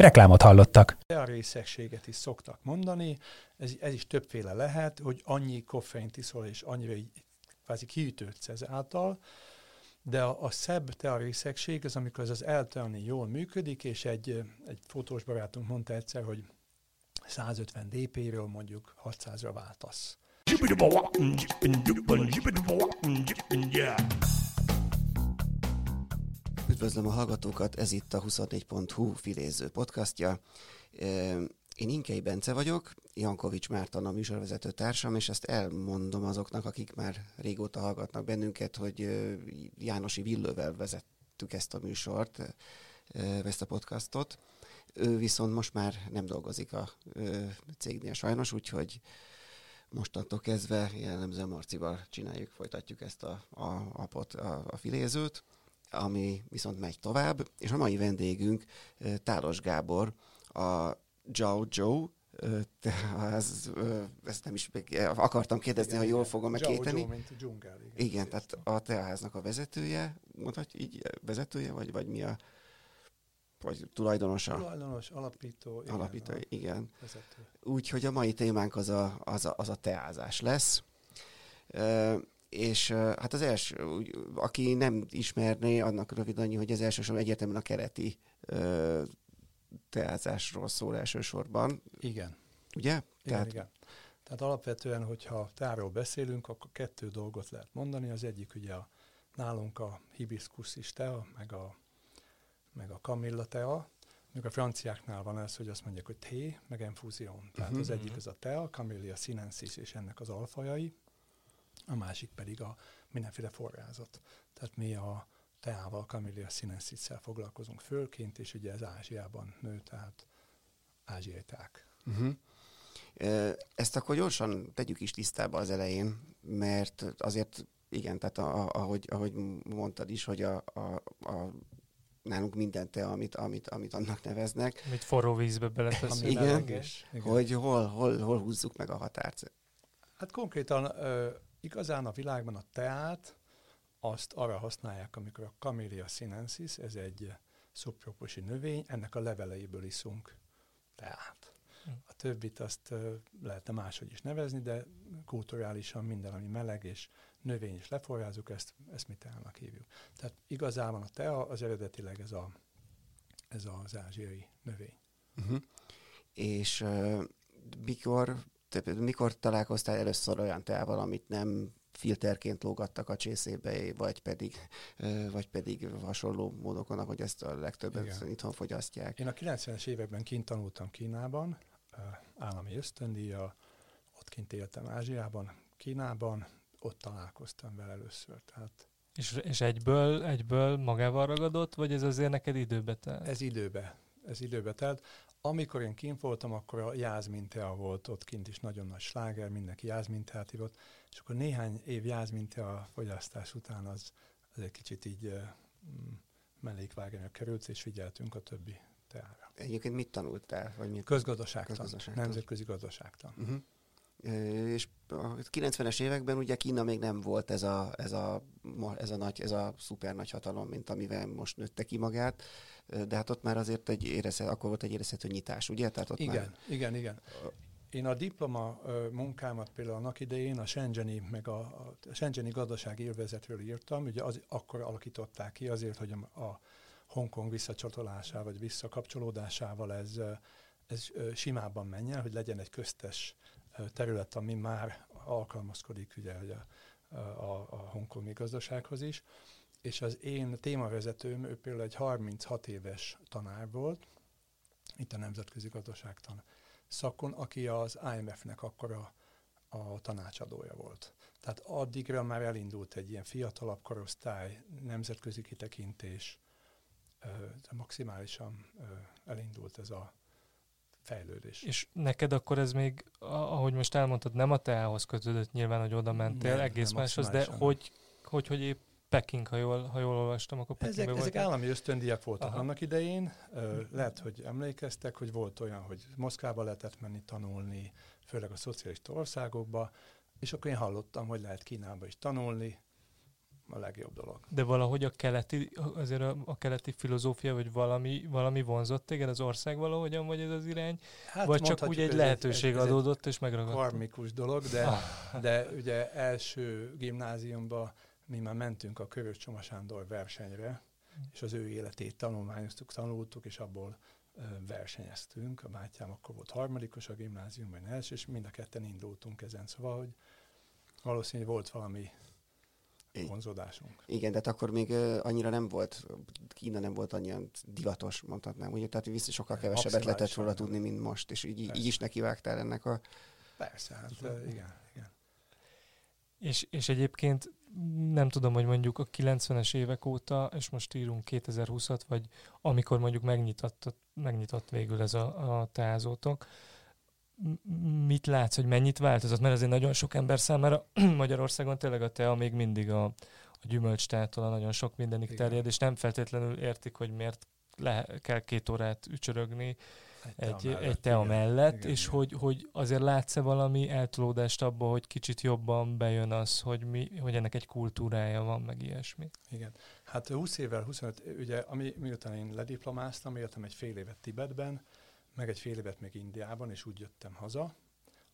Reklámot hallottak. A részegséget is szoktak mondani, ez, ez is többféle lehet, hogy annyi koffeint iszol, és annyira így kvázi kiütődsz ezáltal, de a, a szebb tearészegség az, amikor ez az eltelni jól működik, és egy, egy fotós barátunk mondta egyszer, hogy 150 dp-ről mondjuk 600-ra váltasz. Üdvözlöm a hallgatókat, ez itt a 24.hu filéző podcastja. Én Inkei Bence vagyok, Jankovics Márton a műsorvezető társam, és ezt elmondom azoknak, akik már régóta hallgatnak bennünket, hogy Jánosi Villővel vezettük ezt a műsort, ezt a podcastot. Ő viszont most már nem dolgozik a cégnél sajnos, úgyhogy mostantól kezdve jellemzően Marcival csináljuk, folytatjuk ezt a, a, a, pot, a, a filézőt ami viszont megy tovább, és a mai vendégünk Tálos Gábor, a Joe Joe, ez, ezt nem is akartam kérdezni, igen, ha jól fogom dzsungel. Igen, igen tehát a teaháznak a vezetője, mondhatjuk így vezetője, vagy, vagy mi a vagy tulajdonosa? Tulajdonos, alapító. Igen, alapító, igen. Úgyhogy a mai témánk az a, az a, az a teázás lesz és hát az első, aki nem ismerné, annak rövid annyi, hogy az elsősorban egyértelműen a kereti teázásról szól elsősorban. Igen. Ugye? Igen, Tehát... igen. Tehát alapvetően, hogyha táról beszélünk, akkor kettő dolgot lehet mondani. Az egyik ugye a, nálunk a hibiscus tea, meg a, meg a kamilla tea, még a franciáknál van ez, hogy azt mondják, hogy té, meg infúzión. Tehát uh-huh. az egyik az a tea, Camellia sinensis és ennek az alfajai, a másik pedig a mindenféle forrázat. Tehát mi a teával, Camellia sinensis foglalkozunk fölként, és ugye ez Ázsiában nő, tehát ázsiai teák. Uh-huh. Ezt akkor gyorsan tegyük is tisztába az elején, mert azért igen, tehát a, ahogy, ahogy mondtad is, hogy a, a, a nálunk minden te, amit, amit, amit annak neveznek. Amit forró vízbe beletesz. igen, igen, hogy hol, hol, hol húzzuk meg a határt. Hát konkrétan Igazán a világban a teát azt arra használják, amikor a Camellia sinensis, ez egy szubtropusi növény, ennek a leveleiből iszunk teát. A többit azt lehetne máshogy is nevezni, de kulturálisan minden, ami meleg és növény is leforrázunk, ezt, ezt mi teának hívjuk. Tehát igazában a tea az eredetileg ez, a, ez az ázsiai növény. Uh-huh. És uh, mikor te, mikor találkoztál először olyan teával, amit nem filterként lógattak a csészébe, vagy pedig, vagy pedig hasonló módokon, ahogy ezt a legtöbben Igen. itthon fogyasztják. Én a 90-es években kint tanultam Kínában, állami ösztöndíja, ott kint éltem Ázsiában, Kínában, ott találkoztam vele először. Tehát és, és egyből, egyből magával ragadott, vagy ez azért neked időbe telt? Ez időbe, ez időbe telt. Amikor én kint voltam, akkor a jászmintea volt ott kint is nagyon nagy sláger, mindenki jászminteát ívott, és akkor néhány év jászmintea fogyasztás után az, az egy kicsit így uh, mellékvágányra került, és figyeltünk a többi teára. Egyébként mit tanultál? Vagy mit? Közgazdaságtan, Közgazdaságtan. nemzetközi gazdaságtan. Uh-huh. És a 90-es években ugye Kína még nem volt ez a, ez a, ez a, nagy, ez a szuper nagy hatalom, mint amivel most nőtte ki magát de hát ott már azért egy érezhet, akkor volt egy érezhető nyitás, ugye? Tehát ott igen, már... igen, igen. Én a diploma munkámat például annak idején a Shenzheni, meg a, a Shenzheni gazdasági élvezetről írtam, ugye az, akkor alakították ki azért, hogy a, a Hongkong visszacsatolásával, vagy visszakapcsolódásával ez, ez simábban menjen, hogy legyen egy köztes terület, ami már alkalmazkodik ugye, a, a, a hongkongi gazdasághoz is és az én témavezetőm, ő például egy 36 éves tanár volt, itt a Nemzetközi Gazdaságtan szakon, aki az IMF-nek akkor a, a tanácsadója volt. Tehát addigra már elindult egy ilyen fiatalabb korosztály, nemzetközi kitekintés, maximálisan elindult ez a, fejlődés. És neked akkor ez még, ahogy most elmondtad, nem a teához kötődött nyilván, hogy oda mentél, Nem, egész nem, máshoz, de hogy, hogy, hogy épp Peking, ha jól, ha jól olvastam, akkor Ezek, Pekingben ezek voltál? állami ösztöndíjak voltak Aha. Annak idején. Ö, lehet, hogy emlékeztek, hogy volt olyan, hogy Moszkvába lehetett menni tanulni, főleg a szocialista országokba, és akkor én hallottam, hogy lehet Kínába is tanulni, a legjobb dolog. De valahogy a keleti, azért a, a keleti filozófia, vagy valami, valami vonzott téged az ország valahogyan, vagy ez az irány? Hát vagy csak úgy egy lehetőség ez, ez adódott, és megragadt? karmikus dolog, de, Ah. de ugye első gimnáziumba mi már mentünk a Körös Csoma Sándor versenyre, és az ő életét tanulmányoztuk, tanultuk, és abból versenyeztünk. A bátyám akkor volt harmadikos a gimnáziumban, első, és mind a ketten indultunk ezen. Szóval, hogy valószínűleg volt valami. Vonzódásunk. Igen, de hát akkor még annyira nem volt, Kína nem volt annyira divatos, mondhatnám. Ugye, tehát vissza sokkal kevesebbet lehetett róla tudni, mint most, és így, így Persze. is nekivágtál ennek a... Persze, hát ö, igen, igen. És, és egyébként nem tudom, hogy mondjuk a 90-es évek óta, és most írunk 2020-at, vagy amikor mondjuk megnyitott, megnyitott végül ez a, a teázótok, mit látsz, hogy mennyit változott? Mert azért nagyon sok ember számára Magyarországon tényleg a tea még mindig a, a gyümölcstától a nagyon sok mindenig Igen. terjed, és nem feltétlenül értik, hogy miért le, kell két órát ücsörögni egy, tea egy tea igen. mellett, Igen, és igen. hogy, hogy azért látsz-e valami eltolódást abba, hogy kicsit jobban bejön az, hogy, mi, hogy ennek egy kultúrája van, meg ilyesmi. Igen. Hát 20 évvel, 25, ugye, ami, miután én lediplomáztam, éltem egy fél évet Tibetben, meg egy fél évet még Indiában, és úgy jöttem haza.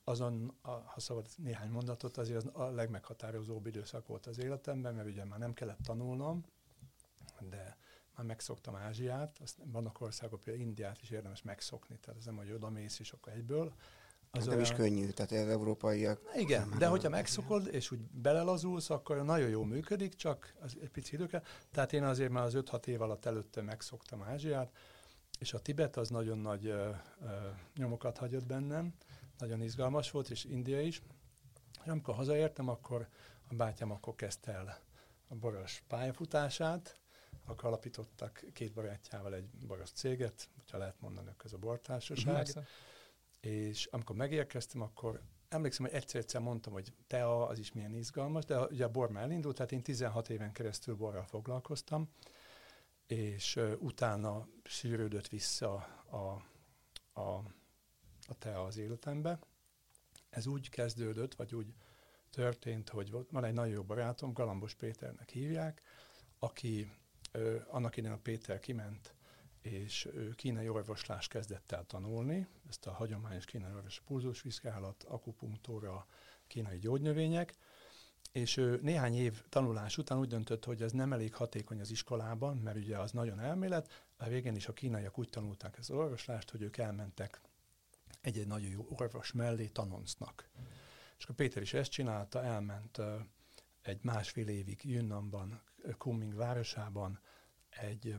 Azon, a, ha szabad néhány mondatot, azért az a legmeghatározóbb időszak volt az életemben, mert ugye már nem kellett tanulnom, de már megszoktam Ázsiát, azt vannak országok, például Indiát is érdemes megszokni, tehát ez nem, hogy oda mész és akkor egyből. Az nem is könnyű, tehát az európaiak... Igen, Nem, de hogyha megszokod, és úgy belelazulsz, akkor nagyon jól működik, csak az egy pici idő kell. Tehát én azért már az 5-6 év alatt előtte megszoktam Ázsiát, és a Tibet az nagyon nagy ö, ö, nyomokat hagyott bennem, nagyon izgalmas volt, és India is. És amikor hazaértem, akkor a bátyám akkor kezdte el a boros pályafutását, akkor alapítottak két barátjával egy boros céget, hogyha lehet mondani, ez a bortársaság Persze. és amikor megérkeztem, akkor emlékszem, hogy egyszer-egyszer mondtam, hogy tea, az is milyen izgalmas, de ugye a bor már elindult, tehát én 16 éven keresztül borral foglalkoztam, és utána sűrődött vissza a, a, a tea az életembe. Ez úgy kezdődött, vagy úgy történt, hogy van egy nagyon jó barátom, Galambos Péternek hívják, aki ö, annak idején a Péter kiment és ő kínai orvoslást kezdett el tanulni, ezt a hagyományos kínai orvos pulzusvizsgálat, akupunktúra, kínai gyógynövények, és ő néhány év tanulás után úgy döntött, hogy ez nem elég hatékony az iskolában, mert ugye az nagyon elmélet, a végén is a kínaiak úgy tanulták az orvoslást, hogy ők elmentek egy-egy nagyon jó orvos mellé tanoncnak. És akkor Péter is ezt csinálta, elment egy másfél évig Yunnanban, Kunming városában, egy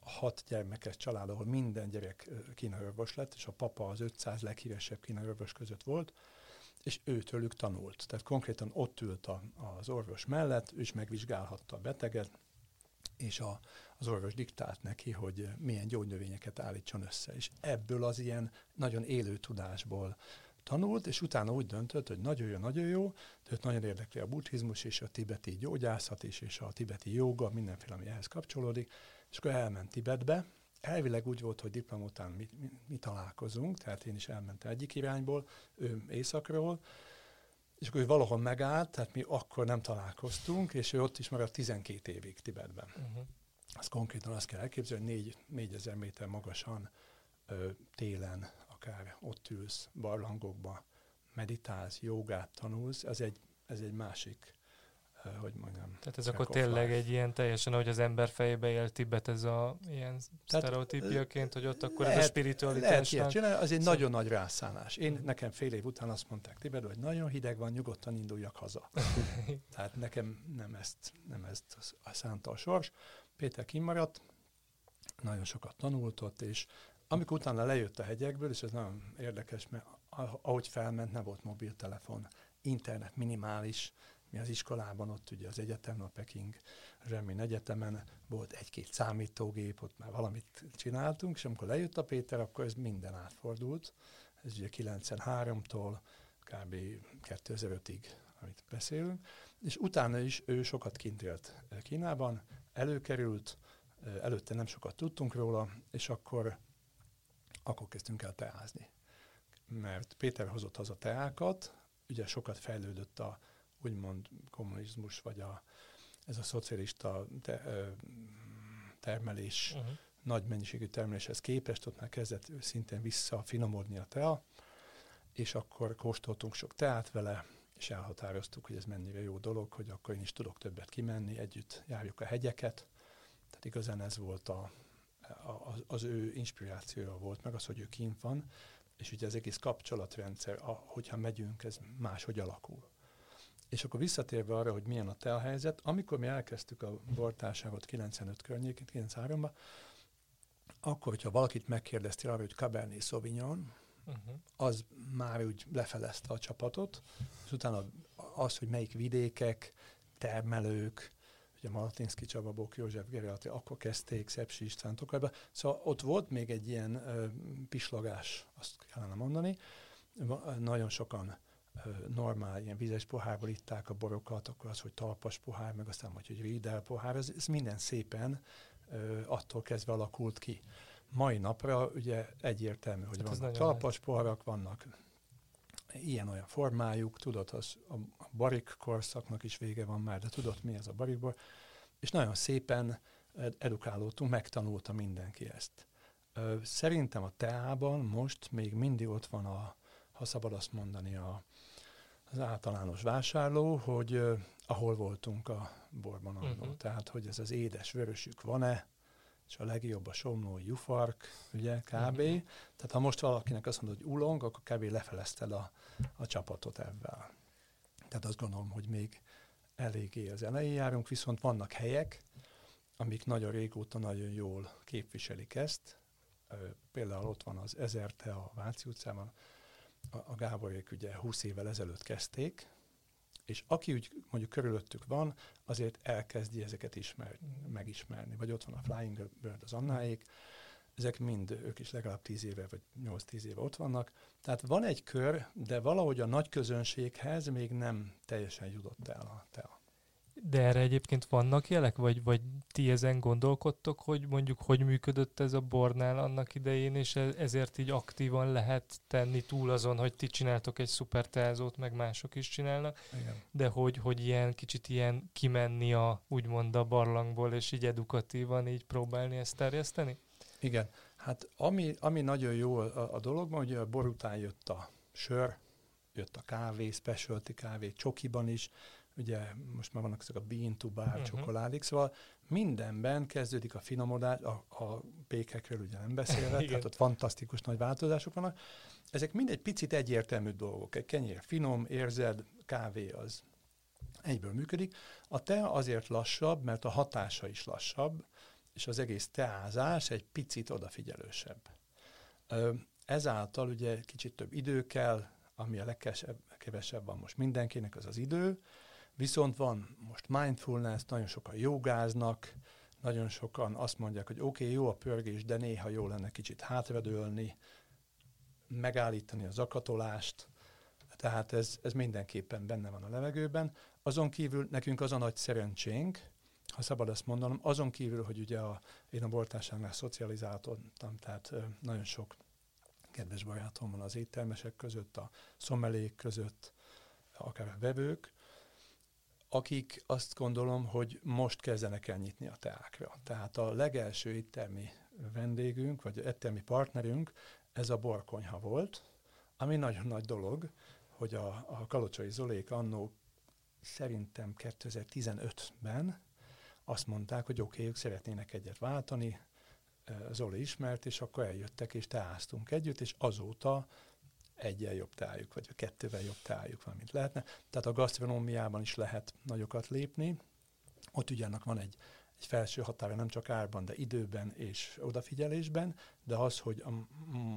hat gyermekes család, ahol minden gyerek kínai orvos lett, és a papa az 500 leghíresebb kínai orvos között volt, és őtőlük tanult. Tehát konkrétan ott ült a, az orvos mellett, ő is megvizsgálhatta a beteget, és a, az orvos diktált neki, hogy milyen gyógynövényeket állítson össze. És ebből az ilyen nagyon élő tudásból tanult, és utána úgy döntött, hogy nagyon jó, nagyon jó, de őt nagyon érdekli a buddhizmus és a tibeti gyógyászat is, és a tibeti joga, mindenféle, ami ehhez kapcsolódik, és akkor elment Tibetbe. Elvileg úgy volt, hogy diplom után mi, mi, mi találkozunk, tehát én is elmentem egyik irányból, ő északról, és akkor ő valahol megállt, tehát mi akkor nem találkoztunk, és ő ott is maradt 12 évig Tibetben. Uh-huh. Az konkrétan azt kell elképzelni, hogy 4, 4000 méter magasan ö, télen akár ott ülsz barlangokba, meditálsz, jogát tanulsz, ez egy, ez egy másik, hogy mondjam. Tehát ez akkor tényleg egy ilyen teljesen, ahogy az ember fejébe él Tibet, ez a ilyen sztereotípiaként, hogy ott akkor ez a lehet- Lehet spiritualitásnak. ilyet csinálni, az egy Szóval- nagyon nagy rászállás. Én nekem fél év után azt mondták Tibetben, hogy nagyon hideg van, nyugodtan induljak haza. Tehát nekem nem ezt, nem ezt a szánta a sors. Péter kimaradt, nagyon sokat tanult ott, és amikor utána lejött a hegyekből, és ez nagyon érdekes, mert ahogy felment, nem volt mobiltelefon, internet minimális, mi az iskolában, ott ugye az egyetem, a Peking Zsemmin Egyetemen volt egy-két számítógép, ott már valamit csináltunk, és amikor lejött a Péter, akkor ez minden átfordult. Ez ugye 93-tól kb. 2005-ig, amit beszélünk, és utána is ő sokat kint élt Kínában, előkerült, előtte nem sokat tudtunk róla, és akkor, akkor kezdtünk el teázni. Mert Péter hozott haza teákat, ugye sokat fejlődött a úgymond kommunizmus, vagy a, ez a szocialista te, ö, termelés, uh-huh. nagy mennyiségű termeléshez képest, ott már kezdett szintén visszafinomodni a tea, és akkor kóstoltunk sok teát vele, és elhatároztuk, hogy ez mennyire jó dolog, hogy akkor én is tudok többet kimenni, együtt járjuk a hegyeket. Tehát igazán ez volt a, a, az ő inspirációja volt, meg az, hogy ő kint van, és ugye az egész kapcsolatrendszer, a, hogyha megyünk, ez máshogy alakul. És akkor visszatérve arra, hogy milyen a telhelyzet, amikor mi elkezdtük a bortárságot 95 környékén, 93-ban, akkor, hogyha valakit megkérdeztél arra, hogy Cabernet Sauvignon, uh-huh. az már úgy lefelezte a csapatot, és utána az, hogy melyik vidékek, termelők, ugye Malatinszki Csaba, Bok József Gerelati, akkor kezdték Szepsi István Tokajba. Szóval ott volt még egy ilyen ö, pislagás, azt kellene mondani. Nagyon sokan normál, ilyen vizes pohárból itták a borokat, akkor az, hogy talpas pohár, meg aztán, hogy, hogy Riedel pohár, ez, ez minden szépen ö, attól kezdve alakult ki mai napra ugye egyértelmű, hogy hát vannak talpas poharak, vannak ilyen-olyan formájuk, tudod, az a, a barik korszaknak is vége van már, de tudod, mi ez a barikbor, és nagyon szépen edukálódtunk, megtanulta mindenki ezt. Szerintem a teában most még mindig ott van a, ha szabad azt mondani, a, az általános vásárló, hogy ahol voltunk a borban annó. Uh-huh. Tehát, hogy ez az édes vörösük van-e, és a legjobb a somló jufark, ugye, kb. Uh-huh. Tehát ha most valakinek azt mondod, hogy ulong, akkor kb. lefelezted a, a csapatot ebben. Tehát azt gondolom, hogy még eléggé az elején járunk, viszont vannak helyek, amik nagyon régóta nagyon jól képviselik ezt. Például ott van az Ezerte a Váci utcában, a Gáborék ugye 20 évvel ezelőtt kezdték, és aki úgy mondjuk körülöttük van, azért elkezdi ezeket ismer, megismerni. Vagy ott van a Flying Bird, az Annáék, ezek mind, ők is legalább 10 éve, vagy 8-10 éve ott vannak. Tehát van egy kör, de valahogy a nagy közönséghez még nem teljesen jutott el a tea. De erre egyébként vannak jelek, vagy, vagy ti ezen gondolkodtok, hogy mondjuk hogy működött ez a bornál annak idején, és e- ezért így aktívan lehet tenni túl azon, hogy ti csináltok egy szuper teázót, meg mások is csinálnak, Igen. de hogy, hogy ilyen kicsit ilyen kimenni a úgymond a barlangból, és így edukatívan így próbálni ezt terjeszteni? Igen, hát ami, ami nagyon jó a, a dologban, hogy a bor után jött a sör, jött a kávé, specialty kávé, csokiban is, ugye most már vannak ezek a bean to bar uh-huh. csokoládék, szóval mindenben kezdődik a finomodás, a, a pékekről ugye nem beszélve, tehát ott fantasztikus nagy változások vannak. Ezek mind egy picit egyértelmű dolgok. Egy kenyér finom, érzed, kávé az egyből működik. A tea azért lassabb, mert a hatása is lassabb, és az egész teázás egy picit odafigyelősebb. Ezáltal ugye kicsit több idő kell, ami a legkevesebb van most mindenkinek, az az idő, Viszont van most mindfulness, nagyon sokan jogáznak, nagyon sokan azt mondják, hogy oké, okay, jó a pörgés, de néha jó lenne kicsit hátradőlni, megállítani az akatolást, tehát ez, ez mindenképpen benne van a levegőben. Azon kívül nekünk az a nagy szerencsénk, ha szabad ezt mondanom, azon kívül, hogy ugye a, én a bortárságnál szocializálódtam, tehát nagyon sok kedves barátom van az éttermesek között, a szomelék között, akár a vevők, akik azt gondolom, hogy most kezdenek el nyitni a teákra. Tehát a legelső éttermi vendégünk, vagy éttermi partnerünk, ez a borkonyha volt, ami nagyon nagy dolog, hogy a, a Kalocsai Zolék annó szerintem 2015-ben azt mondták, hogy oké, okay, ők szeretnének egyet váltani, Zoli ismert, és akkor eljöttek, és teáztunk együtt, és azóta egyen jobb tájuk, vagy a kettővel jobb tájuk van, mint lehetne. Tehát a gasztronómiában is lehet nagyokat lépni. Ott ugye annak van egy, egy felső határa nem csak árban, de időben és odafigyelésben, de az, hogy a,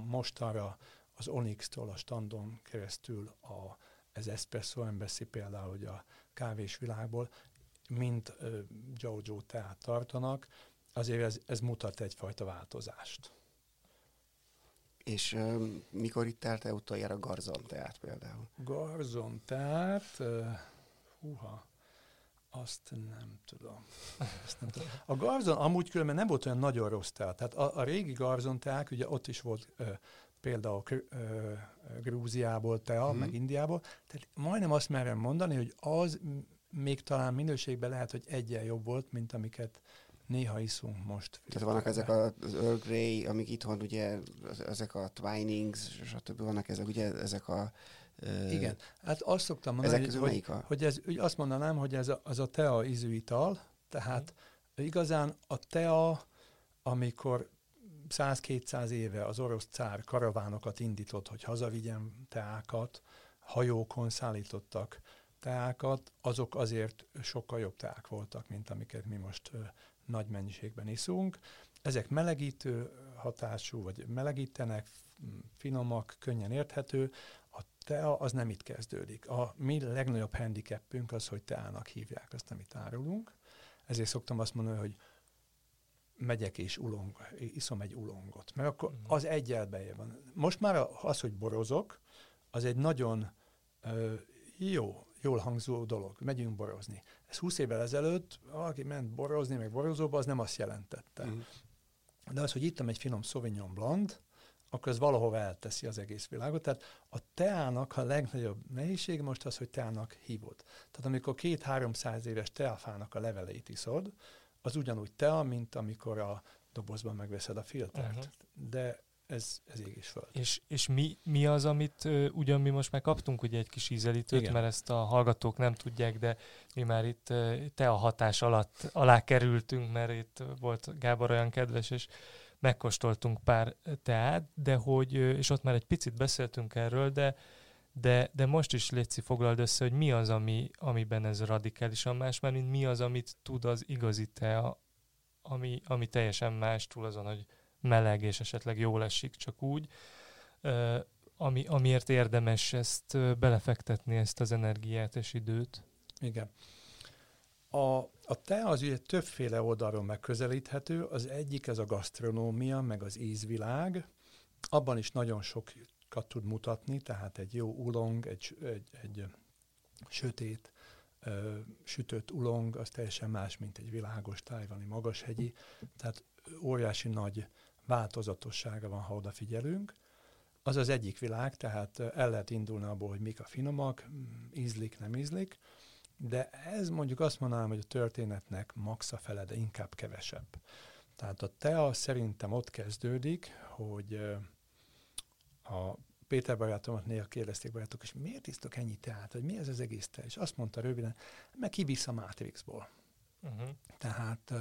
mostanra az Onyx-tól a standon keresztül a ez Espresso Embassy például, hogy a kávés világból, mind uh, Jojo teát tartanak, azért ez, ez mutat egyfajta változást. És uh, mikor itt te utoljára garzon teát például? Garzon teát, uh, húha, azt nem tudom. Azt nem tudom. A garzon amúgy különben nem volt olyan nagyon rossz teát. Tehát a, a régi garzon teák, ugye ott is volt uh, például uh, Grúziából tea, hmm. meg Indiából. Tehát majdnem azt merem mondani, hogy az még talán minőségben lehet, hogy egyen jobb volt, mint amiket néha iszunk most. Tehát vannak ezek az Earl Grey, amik itthon ugye, ezek a Twinings, stb. vannak ezek, ugye ezek a Uh, Igen, hát azt szoktam mondani, ezek hogy, a... hogy ez, hogy azt mondanám, hogy ez a, az a tea ízűital, tehát mm. igazán a tea, amikor 100-200 éve az orosz cár karavánokat indított, hogy hazavigyen teákat, hajókon szállítottak teákat, azok azért sokkal jobb teák voltak, mint amiket mi most nagy mennyiségben iszunk. Ezek melegítő hatású, vagy melegítenek, finomak, könnyen érthető. A tea az nem itt kezdődik. A mi legnagyobb handicapünk az, hogy teának hívják, azt nem itt árulunk. Ezért szoktam azt mondani, hogy megyek és ulong, iszom egy ulongot, mert akkor mhm. az egyel van. Most már az, hogy borozok, az egy nagyon ö, jó, jól hangzó dolog. Megyünk borozni. Ez 20 évvel ezelőtt, aki ment borozni, meg borozóba, az nem azt jelentette. Mm. De az, hogy ittam egy finom Sauvignon Blanc, akkor ez valahova elteszi az egész világot. Tehát a teának a legnagyobb nehézség most az, hogy teának hívod. Tehát amikor két-háromszáz éves teafának a leveleit iszod, az ugyanúgy tea, mint amikor a dobozban megveszed a filtert. Uh-huh. De ez, ez ég is föld. És, és mi, mi az, amit uh, ugyan mi most már kaptunk ugye egy kis ízelítőt, Igen. mert ezt a hallgatók nem tudják, de mi már itt uh, te a hatás alatt alá kerültünk, mert itt volt Gábor olyan kedves, és megkóstoltunk pár teát, de hogy, és ott már egy picit beszéltünk erről, de de, de most is Léci foglald össze, hogy mi az, ami, amiben ez radikálisan más, mert mint mi az, amit tud az igazi tea, ami, ami teljesen más túl azon, hogy meleg és esetleg jól esik csak úgy, ami, amiért érdemes ezt belefektetni, ezt az energiát és időt. Igen. A, a te az ugye többféle oldalról megközelíthető. Az egyik ez a gasztronómia, meg az ízvilág. Abban is nagyon sokat tud mutatni, tehát egy jó ulong, egy, egy, egy sötét, ö, sütött ulong, az teljesen más, mint egy világos tájvani magashegyi. Tehát óriási nagy változatossága van, ha odafigyelünk. Az az egyik világ, tehát el lehet indulni abból, hogy mik a finomak, ízlik, nem ízlik, de ez mondjuk azt mondanám, hogy a történetnek maxa fele, de inkább kevesebb. Tehát a tea szerintem ott kezdődik, hogy a Péter barátomat néha kérdezték barátok, és miért isztok ennyi teát, vagy mi ez az egész te? És azt mondta röviden, meg kivisz a Matrixból. Uh-huh. Tehát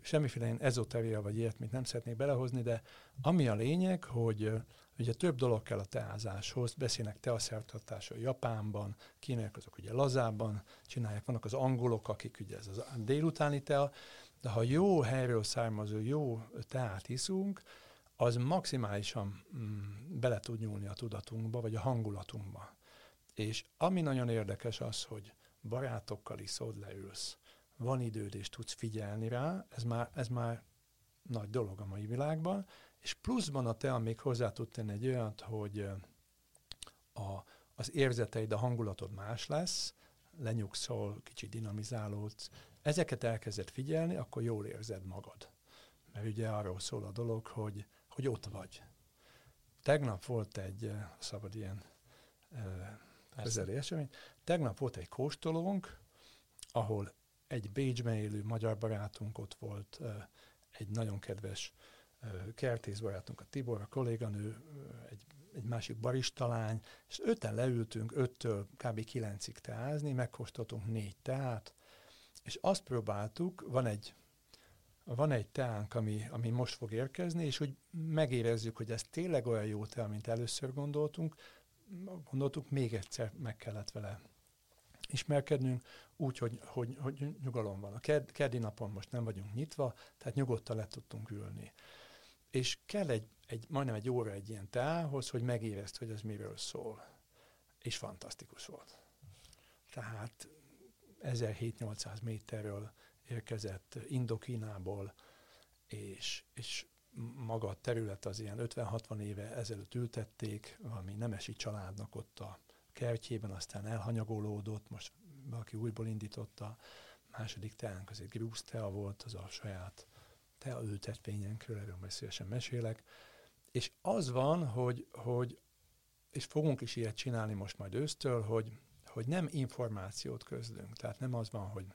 semmiféle ilyen ezoteria vagy ilyet, nem szeretnék belehozni, de ami a lényeg, hogy ugye több dolog kell a teázáshoz, beszélnek teaszertartásról Japánban, kínaiak azok ugye lazábban csinálják, vannak az angolok, akik ugye ez a délutáni tea, de ha jó helyről származó, jó teát iszunk, az maximálisan mm, bele tud nyúlni a tudatunkba, vagy a hangulatunkba. És ami nagyon érdekes az, hogy barátokkal iszod, leülsz, van időd és tudsz figyelni rá, ez már, ez már nagy dolog a mai világban, és pluszban a te, még hozzá tud tenni egy olyat, hogy a, az érzeteid, a hangulatod más lesz, lenyugszol, kicsit dinamizálódsz, ezeket elkezded figyelni, akkor jól érzed magad. Mert ugye arról szól a dolog, hogy, hogy ott vagy. Tegnap volt egy, szabad ilyen közeli esemény, tegnap volt egy kóstolónk, ahol egy Bécsben élő magyar barátunk ott volt, egy nagyon kedves kertész barátunk, a Tibor, a kolléganő, egy, egy másik baristalány, és öten leültünk öttől kb. kilencig teázni, megkóstoltunk négy teát, és azt próbáltuk, van egy van egy teánk, ami, ami most fog érkezni, és úgy megérezzük, hogy ez tényleg olyan jó tea, mint először gondoltunk, gondoltuk, még egyszer meg kellett vele ismerkednünk, úgy, hogy, hogy, hogy nyugalom van. A ked, keddi napon most nem vagyunk nyitva, tehát nyugodtan le tudtunk ülni. És kell egy, egy, majdnem egy óra egy ilyen teához, hogy megérezd, hogy ez miről szól. és fantasztikus volt. Tehát 1700 méterről érkezett Indokínából, és, és maga a terület az ilyen 50-60 éve ezelőtt ültették, valami nemesi családnak ott a kertjében, aztán elhanyagolódott, most valaki újból indította, második teánk az egy grúz tea volt, az a saját tea ültetvényenkről, erről majd szívesen mesélek. És az van, hogy, hogy és fogunk is ilyet csinálni most majd ősztől, hogy, hogy nem információt közlünk. Tehát nem az van, hogy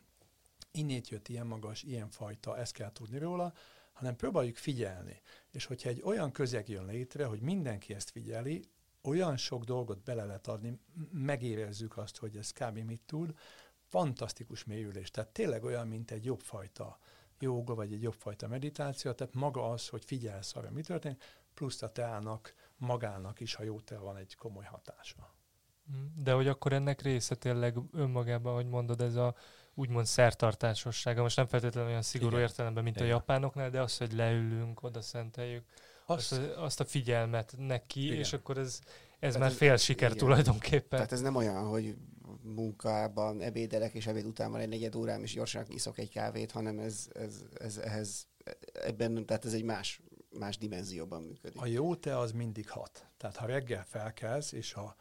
innét jött ilyen magas, ilyen fajta, ezt kell tudni róla, hanem próbáljuk figyelni. És hogyha egy olyan közeg jön létre, hogy mindenki ezt figyeli, olyan sok dolgot bele lehet adni, megérezzük azt, hogy ez kb. mit tud, fantasztikus mélyülés. Tehát tényleg olyan, mint egy jobb fajta joga, vagy egy jobb fajta meditáció, tehát maga az, hogy figyelsz arra, mi történik, plusz a teának, magának is, ha jó tea van, egy komoly hatása. Mm, de hogy akkor ennek része tényleg önmagában, hogy mondod, ez a úgymond szertartásossága, most nem feltétlenül olyan szigorú Igen. értelemben, mint Igen. a japánoknál, de az, hogy leülünk, oda szenteljük, azt, azt, azt a figyelmet neki, Igen. és akkor ez, ez már fél siker igen. tulajdonképpen. Tehát ez nem olyan, hogy munkában ebédelek, és ebéd után van egy negyed órám, és gyorsan iszok egy kávét, hanem ez, ez, ez ehhez, ebben, tehát ez egy más, más dimenzióban működik. A jó te az mindig hat. Tehát ha reggel felkelsz, és a,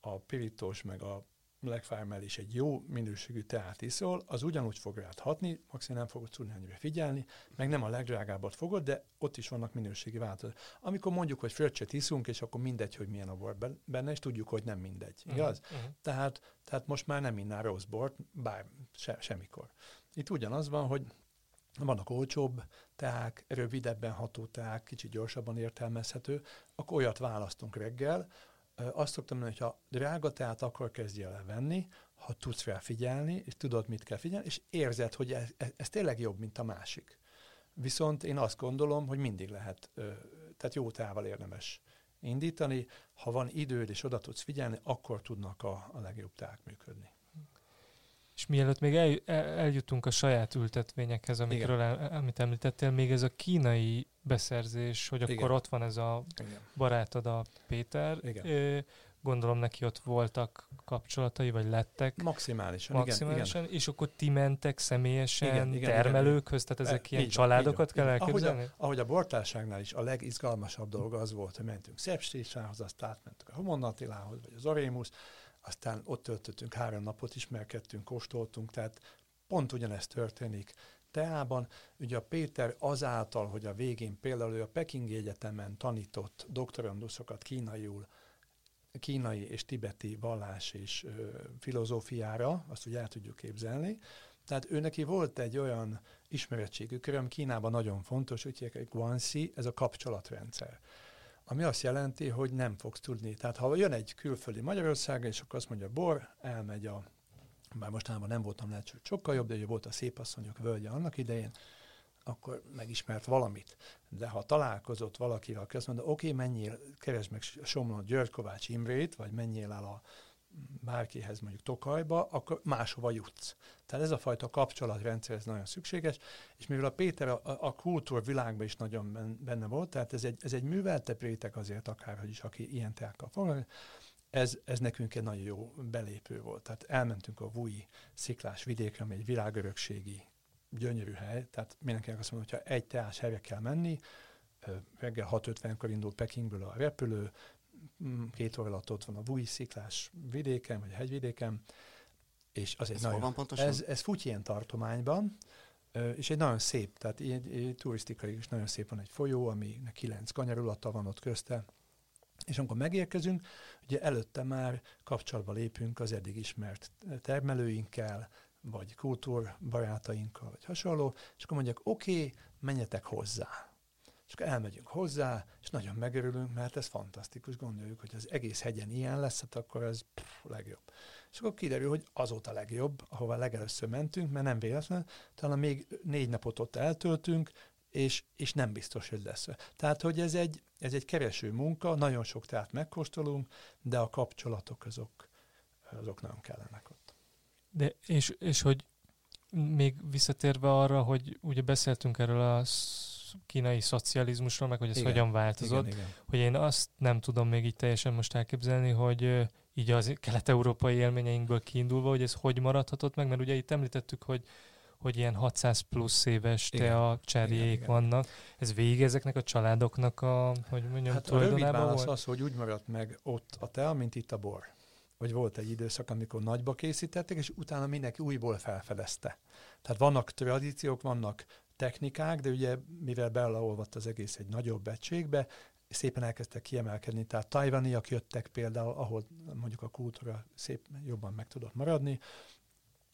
a pirítós meg a Black Farmel is egy jó minőségű teát iszol, az ugyanúgy fog rád hatni, maximum nem fogod annyira figyelni, meg nem a legdrágábbat fogod, de ott is vannak minőségi változások. Amikor mondjuk, hogy fröccset iszunk, és akkor mindegy, hogy milyen a bor benne, és tudjuk, hogy nem mindegy. Uh-huh, igaz? Uh-huh. Tehát, tehát most már nem innál rossz bort, bár se, semmikor. Itt ugyanaz van, hogy vannak olcsóbb teák, rövidebben ható teák, kicsit gyorsabban értelmezhető, akkor olyat választunk reggel, azt szoktam mondani, hogy ha drága teát akkor kezdje el venni, ha tudsz rá figyelni, és tudod, mit kell figyelni, és érzed, hogy ez, ez, ez tényleg jobb, mint a másik. Viszont én azt gondolom, hogy mindig lehet, tehát jó teával érdemes indítani. Ha van időd és oda tudsz figyelni, akkor tudnak a, a legjobb teák működni. És mielőtt még el, el, eljutunk a saját ültetvényekhez, amikről el, amit említettél, még ez a kínai beszerzés, hogy akkor Igen. ott van ez a Igen. barátod, a Péter. Igen. Gondolom neki ott voltak kapcsolatai, vagy lettek. Maximálisan, Maximálisan, igen, és akkor ti mentek személyesen igen, igen, termelőkhöz, tehát ezek e, ilyen családokat van, kell elképzelni? Ahogy a, ahogy a bortárságnál is a legizgalmasabb dolga az volt, hogy mentünk Szepstésához, azt átmentünk a Homonnatilához, vagy az Orémus, aztán ott töltöttünk három napot, ismerkedtünk, kóstoltunk, tehát pont ugyanezt történik teában. Ugye a Péter azáltal, hogy a végén például ő a Pekingi Egyetemen tanított doktoranduszokat kínaiul, kínai és tibeti vallás és ö, filozófiára, azt ugye el tudjuk képzelni. Tehát ő neki volt egy olyan ismeretségű köröm, Kínában nagyon fontos, úgy hívják, Guanxi, ez a kapcsolatrendszer ami azt jelenti, hogy nem fogsz tudni. Tehát ha jön egy külföldi Magyarországra, és akkor azt mondja, bor, elmegy a, bár mostanában nem voltam lehet, hogy sokkal jobb, de ugye volt a szép asszonyok völgye annak idején, akkor megismert valamit. De ha találkozott valakivel, aki azt mondja, oké, okay, menjél, keresd meg Somlón György Kovács Imrét, vagy menjél el a bárkihez mondjuk Tokajba, akkor máshova jutsz. Tehát ez a fajta kapcsolatrendszer, ez nagyon szükséges, és mivel a Péter a, a kultúrvilágban is nagyon benne volt, tehát ez egy, ez egy műveltebb réteg azért akárhogy is, aki ilyen teákkal foglalkozik, ez, ez nekünk egy nagyon jó belépő volt. Tehát elmentünk a Vúi sziklás vidékre, ami egy világörökségi gyönyörű hely, tehát mindenkinek azt mondom, hogyha egy teás helyre kell menni, reggel 6.50-kor indul Pekingből a repülő, két óra alatt ott van a Vúj sziklás vidéken, vagy a hegyvidéken, és az egy ez nagyon, van pontosan? Ez, ez Futyén tartományban, és egy nagyon szép, tehát ilyen, turisztikai is nagyon szép van egy folyó, ami kilenc kanyarulata van ott közte, és amikor megérkezünk, ugye előtte már kapcsolatba lépünk az eddig ismert termelőinkkel, vagy kultúrbarátainkkal, vagy hasonló, és akkor mondják, oké, okay, menjetek hozzá és akkor elmegyünk hozzá, és nagyon megörülünk, mert ez fantasztikus, gondoljuk, hogy az egész hegyen ilyen lesz, hát akkor ez pff, legjobb. És akkor kiderül, hogy azóta legjobb, ahova legelőször mentünk, mert nem véletlen, talán még négy napot ott eltöltünk, és, és nem biztos, hogy lesz. Tehát, hogy ez egy, ez egy kereső munka, nagyon sok tehát megkóstolunk, de a kapcsolatok azok, azok nagyon kellenek ott. De és, és hogy még visszatérve arra, hogy ugye beszéltünk erről a kínai szocializmusról, meg hogy ez Igen, hogyan változott, Igen, igen. hogy én azt nem tudom még így teljesen most elképzelni, hogy így az kelet-európai élményeinkből kiindulva, hogy ez hogy maradhatott meg, mert ugye itt említettük, hogy hogy ilyen 600 plusz éves Igen. tea cserjék Igen, igen. vannak. Ez végig ezeknek a családoknak a, hogy mondjam, Hát a rövid válasz volt? az, hogy úgy maradt meg ott a tea, mint itt a bor. Vagy volt egy időszak, amikor nagyba készítették, és utána mindenki újból felfedezte. Tehát vannak tradíciók, vannak technikák, de ugye mivel beleolvadt az egész egy nagyobb egységbe, szépen elkezdtek kiemelkedni. Tehát tajvaniak jöttek például, ahol mondjuk a kultúra szép jobban meg tudott maradni,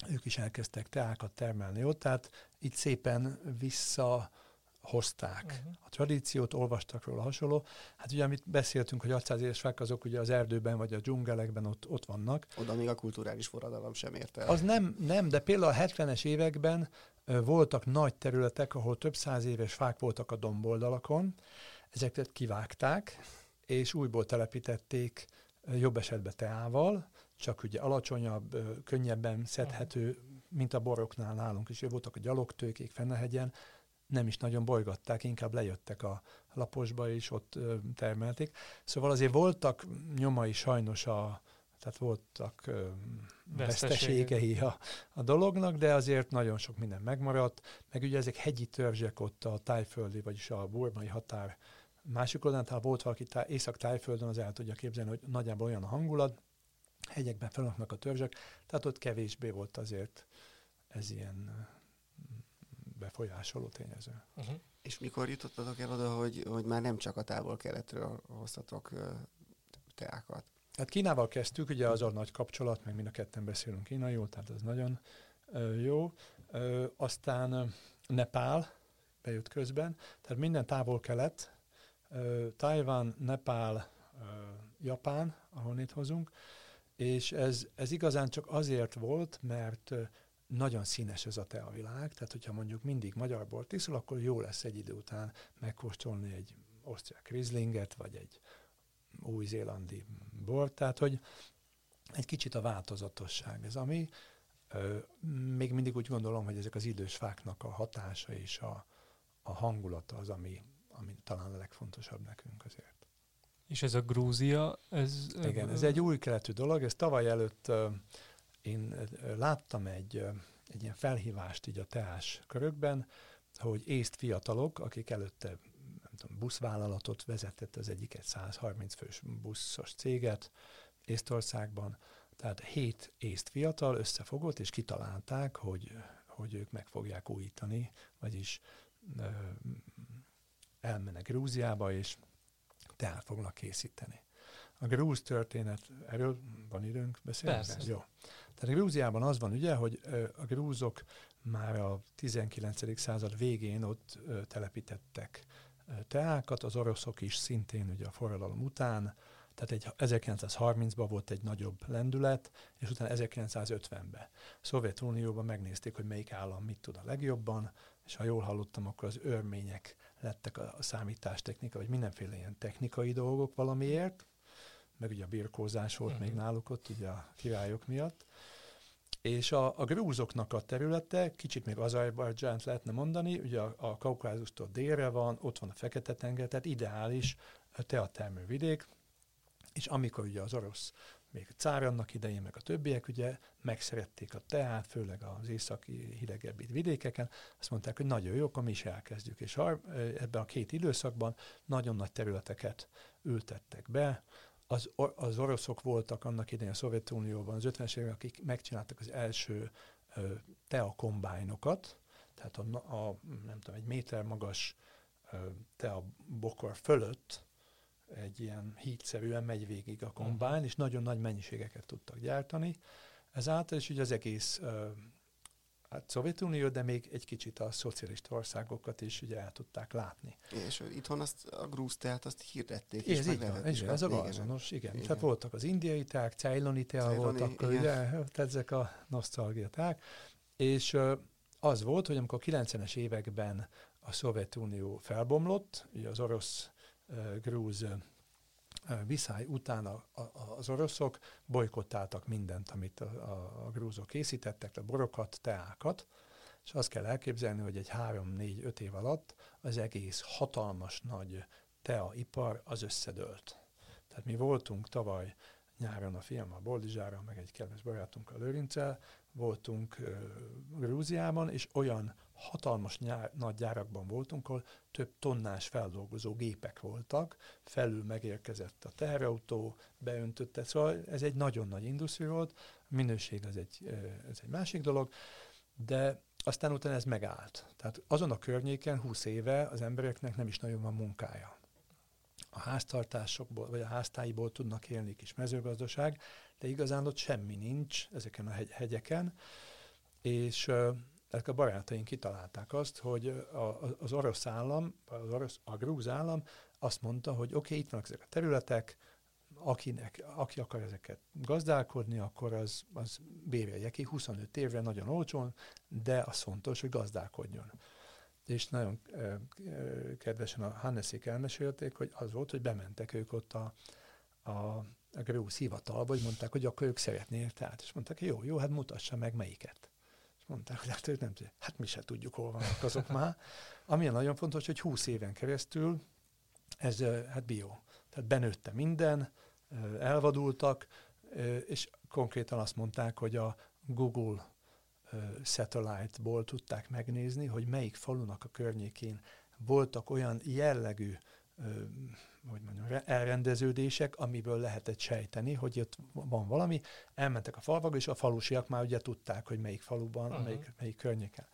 ők is elkezdtek teákat termelni ott, tehát itt szépen visszahozták Uh-huh. a tradíciót, olvastak róla hasonló. Hát ugye, amit beszéltünk, hogy 600 éves fák, azok ugye az erdőben vagy a dzsungelekben ott, ott vannak. Oda még a kulturális forradalom sem ért el. Az nem, nem, de például a 70-es években voltak nagy területek, ahol több száz éves fák voltak a domboldalakon, ezeket kivágták, és újból telepítették jobb esetben teával, csak ugye alacsonyabb, könnyebben szedhető, mint a boroknál nálunk is. Voltak a gyalogtőkék Fennehegyen, nem is nagyon bolygatták, inkább lejöttek a laposba, és ott termelték. Szóval azért voltak nyomai sajnos a, tehát voltak ö, veszteségei a, a dolognak, de azért nagyon sok minden megmaradt, meg ugye ezek hegyi törzsek ott a tájföldi, vagyis a burmai határ másik oldalán, ha volt valaki tá- észak-tájföldön, az el tudja képzelni, hogy nagyjából olyan a hangulat, hegyekben felaknak a törzsek, tehát ott kevésbé volt azért ez ilyen ö, befolyásoló tényező. Uh-huh. És mikor jutottatok el oda, hogy, hogy már nem csak a távol-keletről hoztatok teákat? Hát Kínával kezdtük, ugye az a nagy kapcsolat, meg mind a ketten beszélünk kínaiul, tehát ez nagyon jó. Aztán Nepál bejött közben, tehát minden távol-kelet, ö, Tajvan, Nepál, Japán, ahonnét hozunk, és ez, ez igazán csak azért volt, mert nagyon színes ez a teavilág, tehát hogyha mondjuk mindig magyar bort iszol, akkor jó lesz egy idő után megkóstolni egy osztrák rizlinget, vagy egy új-zélandi bort, tehát hogy egy kicsit a változatosság ez, ami ö, még mindig úgy gondolom, hogy ezek az idős fáknak a hatása és a, a hangulata az, ami, ami talán a legfontosabb nekünk azért. És ez a Grúzia, ez... Igen, ez egy új keletű dolog, ez tavaly előtt ö, én ö, láttam egy, ö, egy ilyen felhívást így a teás körökben, hogy észt fiatalok, akik előtte tudom, buszvállalatot vezetett az egyik egy 130 fős buszos céget Észtországban, tehát hét észt fiatal összefogott, és kitalálták, hogy, hogy ők meg fogják újítani, vagyis ö, elmennek Grúziába, és teát fognak készíteni. A grúz történet, erről van időnk beszélni? Persze. Jó. Tehát Grúziában az van ugye, hogy a grúzok már a 19. század végén ott telepítettek teákat, az oroszok is szintén ugye a forradalom után, tehát egy 1930-ban volt egy nagyobb lendület, és utána 1950-ben. Szovjetunióban megnézték, hogy melyik állam mit tud a legjobban, és ha jól hallottam, akkor az örmények lettek a, a számítástechnika, vagy mindenféle ilyen technikai dolgok valamiért, meg ugye a birkózás volt Mhm. még náluk ott, ugye a királyok miatt. És a, a grúzoknak a területe, kicsit még Azerbajdzsánt lehetne mondani, ugye a, a Kaukázustól délre van, ott van a Fekete-tenger, tehát ideális teatermő vidék, és amikor ugye az orosz, még a cár annak idején, meg a többiek ugye megszerették a teát, főleg az északi hidegebb vidékeken, azt mondták, hogy nagyon jó, akkor mi is elkezdjük. És ebben a két időszakban nagyon nagy területeket ültettek be, az, or- az oroszok voltak annak idején a Szovjetunióban, az 50-es évek, akik megcsináltak az első ö, tea kombájnokat, tehát a, a, nem tudom, egy méter magas ö, tea bokor fölött egy ilyen hídszerűen megy végig a kombájn, és nagyon nagy mennyiségeket tudtak gyártani. Ezáltal is ugye az egész ö, hát Szovjetunió, de még egy kicsit a szocialista országokat is ugye el tudták látni. És itthon azt a grúz teát azt hirdették. Ez és így meg van, is ez, ez a azonos, igen. Igen. Tehát voltak az indiai teák, ceyloni tea Ceyloni, volt akkor, ugye, tehát ezek a nosztalgia teák. És az volt, hogy amikor a 90-es években a Szovjetunió felbomlott, ugye az orosz grúz viszály után a, a, az oroszok bolykottáltak mindent, amit a, a, a grúzok készítettek, a borokat, teákat, és azt kell elképzelni, hogy egy három-négy-öt év alatt az egész hatalmas nagy teaipar az összedőlt. Tehát mi voltunk tavaly nyáron a film a Boldizsára, meg egy kedves a Lőrincel, voltunk uh, Grúziában, és olyan hatalmas nyár, nagy gyárakban voltunk, ahol több tonnás feldolgozó gépek voltak, felül megérkezett a teherautó, beöntötte, szóval ez egy nagyon nagy industri volt, a minőség az egy, ez egy másik dolog, de aztán utána ez megállt. Tehát azon a környéken 20 éve az embereknek nem is nagyon van munkája. A háztartásokból, vagy a háztáiból tudnak élni kis mezőgazdaság, de igazán ott semmi nincs ezeken a hegy- hegyeken, és ezek a barátaink kitalálták azt, hogy az orosz állam, az orosz, a grúz állam azt mondta, hogy oké, okay, itt vannak ezek a területek, akinek, aki akar ezeket gazdálkodni, akkor az, az bérelje ki 25 évre nagyon olcsón, de az fontos, hogy gazdálkodjon. És nagyon kedvesen a Hanneszék elmesélték, hogy az volt, hogy bementek ők ott a, a, a grúz hivatalba, hogy mondták, hogy akkor ők szeretnék, tehát, és mondták, jó, jó, hát mutassa meg melyiket. Mondták, hogy hát ők nem tudják, hát mi se tudjuk, hol vannak azok már. Ami nagyon fontos, hogy 20 éven keresztül ez hát bio. Tehát benőtte minden, elvadultak, és konkrétan azt mondták, hogy a Google satellite-ból tudták megnézni, hogy melyik falunak a környékén voltak olyan jellegű hogy mondjam, elrendeződések, amiből lehetett sejteni, hogy ott van valami. Elmentek a falvakba, és a falusiak már ugye tudták, hogy melyik faluban, uh-huh. melyik, melyik környéken.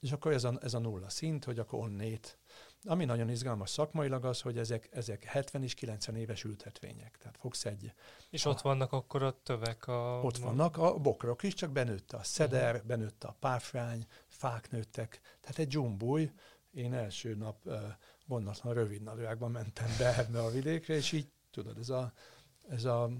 És akkor ez a, ez a nulla szint, hogy akkor onnét ami nagyon izgalmas szakmailag az, hogy ezek, ezek 70 és 90 éves ültetvények. Tehát fogsz egy... És a, ott vannak akkor a tövek a... Ott vannak a bokrok is, csak benőtte a szeder, uh-huh. benőtte a párfrány, fák nőttek. Tehát egy dzsumbúj. Én első nap uh, gondatlan rövid nadrágban mentem be ebbe a vidékre, és így tudod, ez a, ez a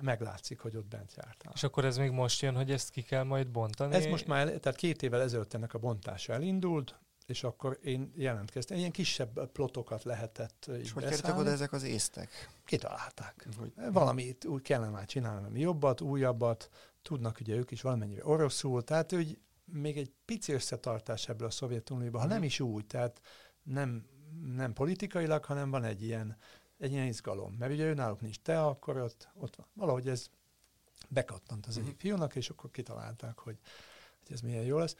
meglátszik, hogy ott bent jártál. És akkor ez még most jön, hogy ezt ki kell majd bontani? Ez most már, tehát két évvel ezelőtt ennek a bontása elindult, és akkor én jelentkeztem. Ilyen kisebb plotokat lehetett És hogy kerültek oda ezek az észtek? Kitalálták. Hogy... Valamit úgy kellene már csinálni, ami jobbat, újabbat, tudnak ugye ők is valamennyire oroszul, tehát hogy még egy pici összetartás ebből a Szovjetunióban, ha nem mhm. is úgy, tehát nem, nem politikailag, hanem van egy ilyen, egy ilyen izgalom. Mert ugye ő náluk nincs te, akkor ott, ott van. Valahogy ez bekattant az egyik mhm. fiúnak, és akkor kitalálták, hogy, hogy ez milyen jó lesz.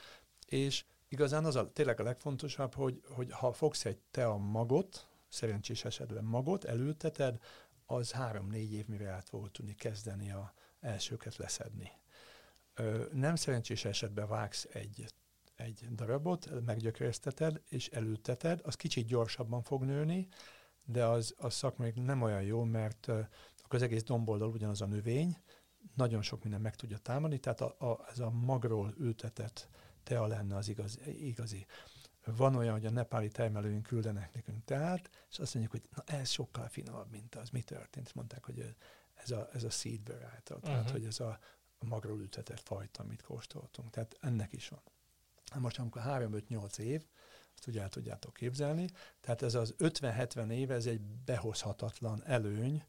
És igazán az a, tényleg a legfontosabb, hogy, hogy ha fogsz egy te a magot, szerencsés esetben magot, elülteted, az három-négy év mire át fogod tudni kezdeni a elsőket leszedni. Ö, nem szerencsés esetben vágsz egy, egy darabot, meggyökereszteted és elülteted, az kicsit gyorsabban fog nőni, de az, az szakmai nem olyan jó, mert uh, akkor az egész domboldal ugyanaz a növény, nagyon sok minden meg tudja támadni, tehát a, a, ez a magról ültetett tea lenne az igaz, igazi. Van olyan, hogy a nepáli termelőink küldenek nekünk teát, és azt mondjuk, hogy na, ez sokkal finomabb, mint az. Mi történt? Mondták, hogy ez a, ez a seed variety, uh-huh. tehát hogy ez a, a magról ültetett fajta, amit kóstoltunk. Tehát ennek is van. Most amikor 3-5-8 év, azt ugye el tudjátok képzelni, tehát ez az 50-70 év, ez egy behozhatatlan előny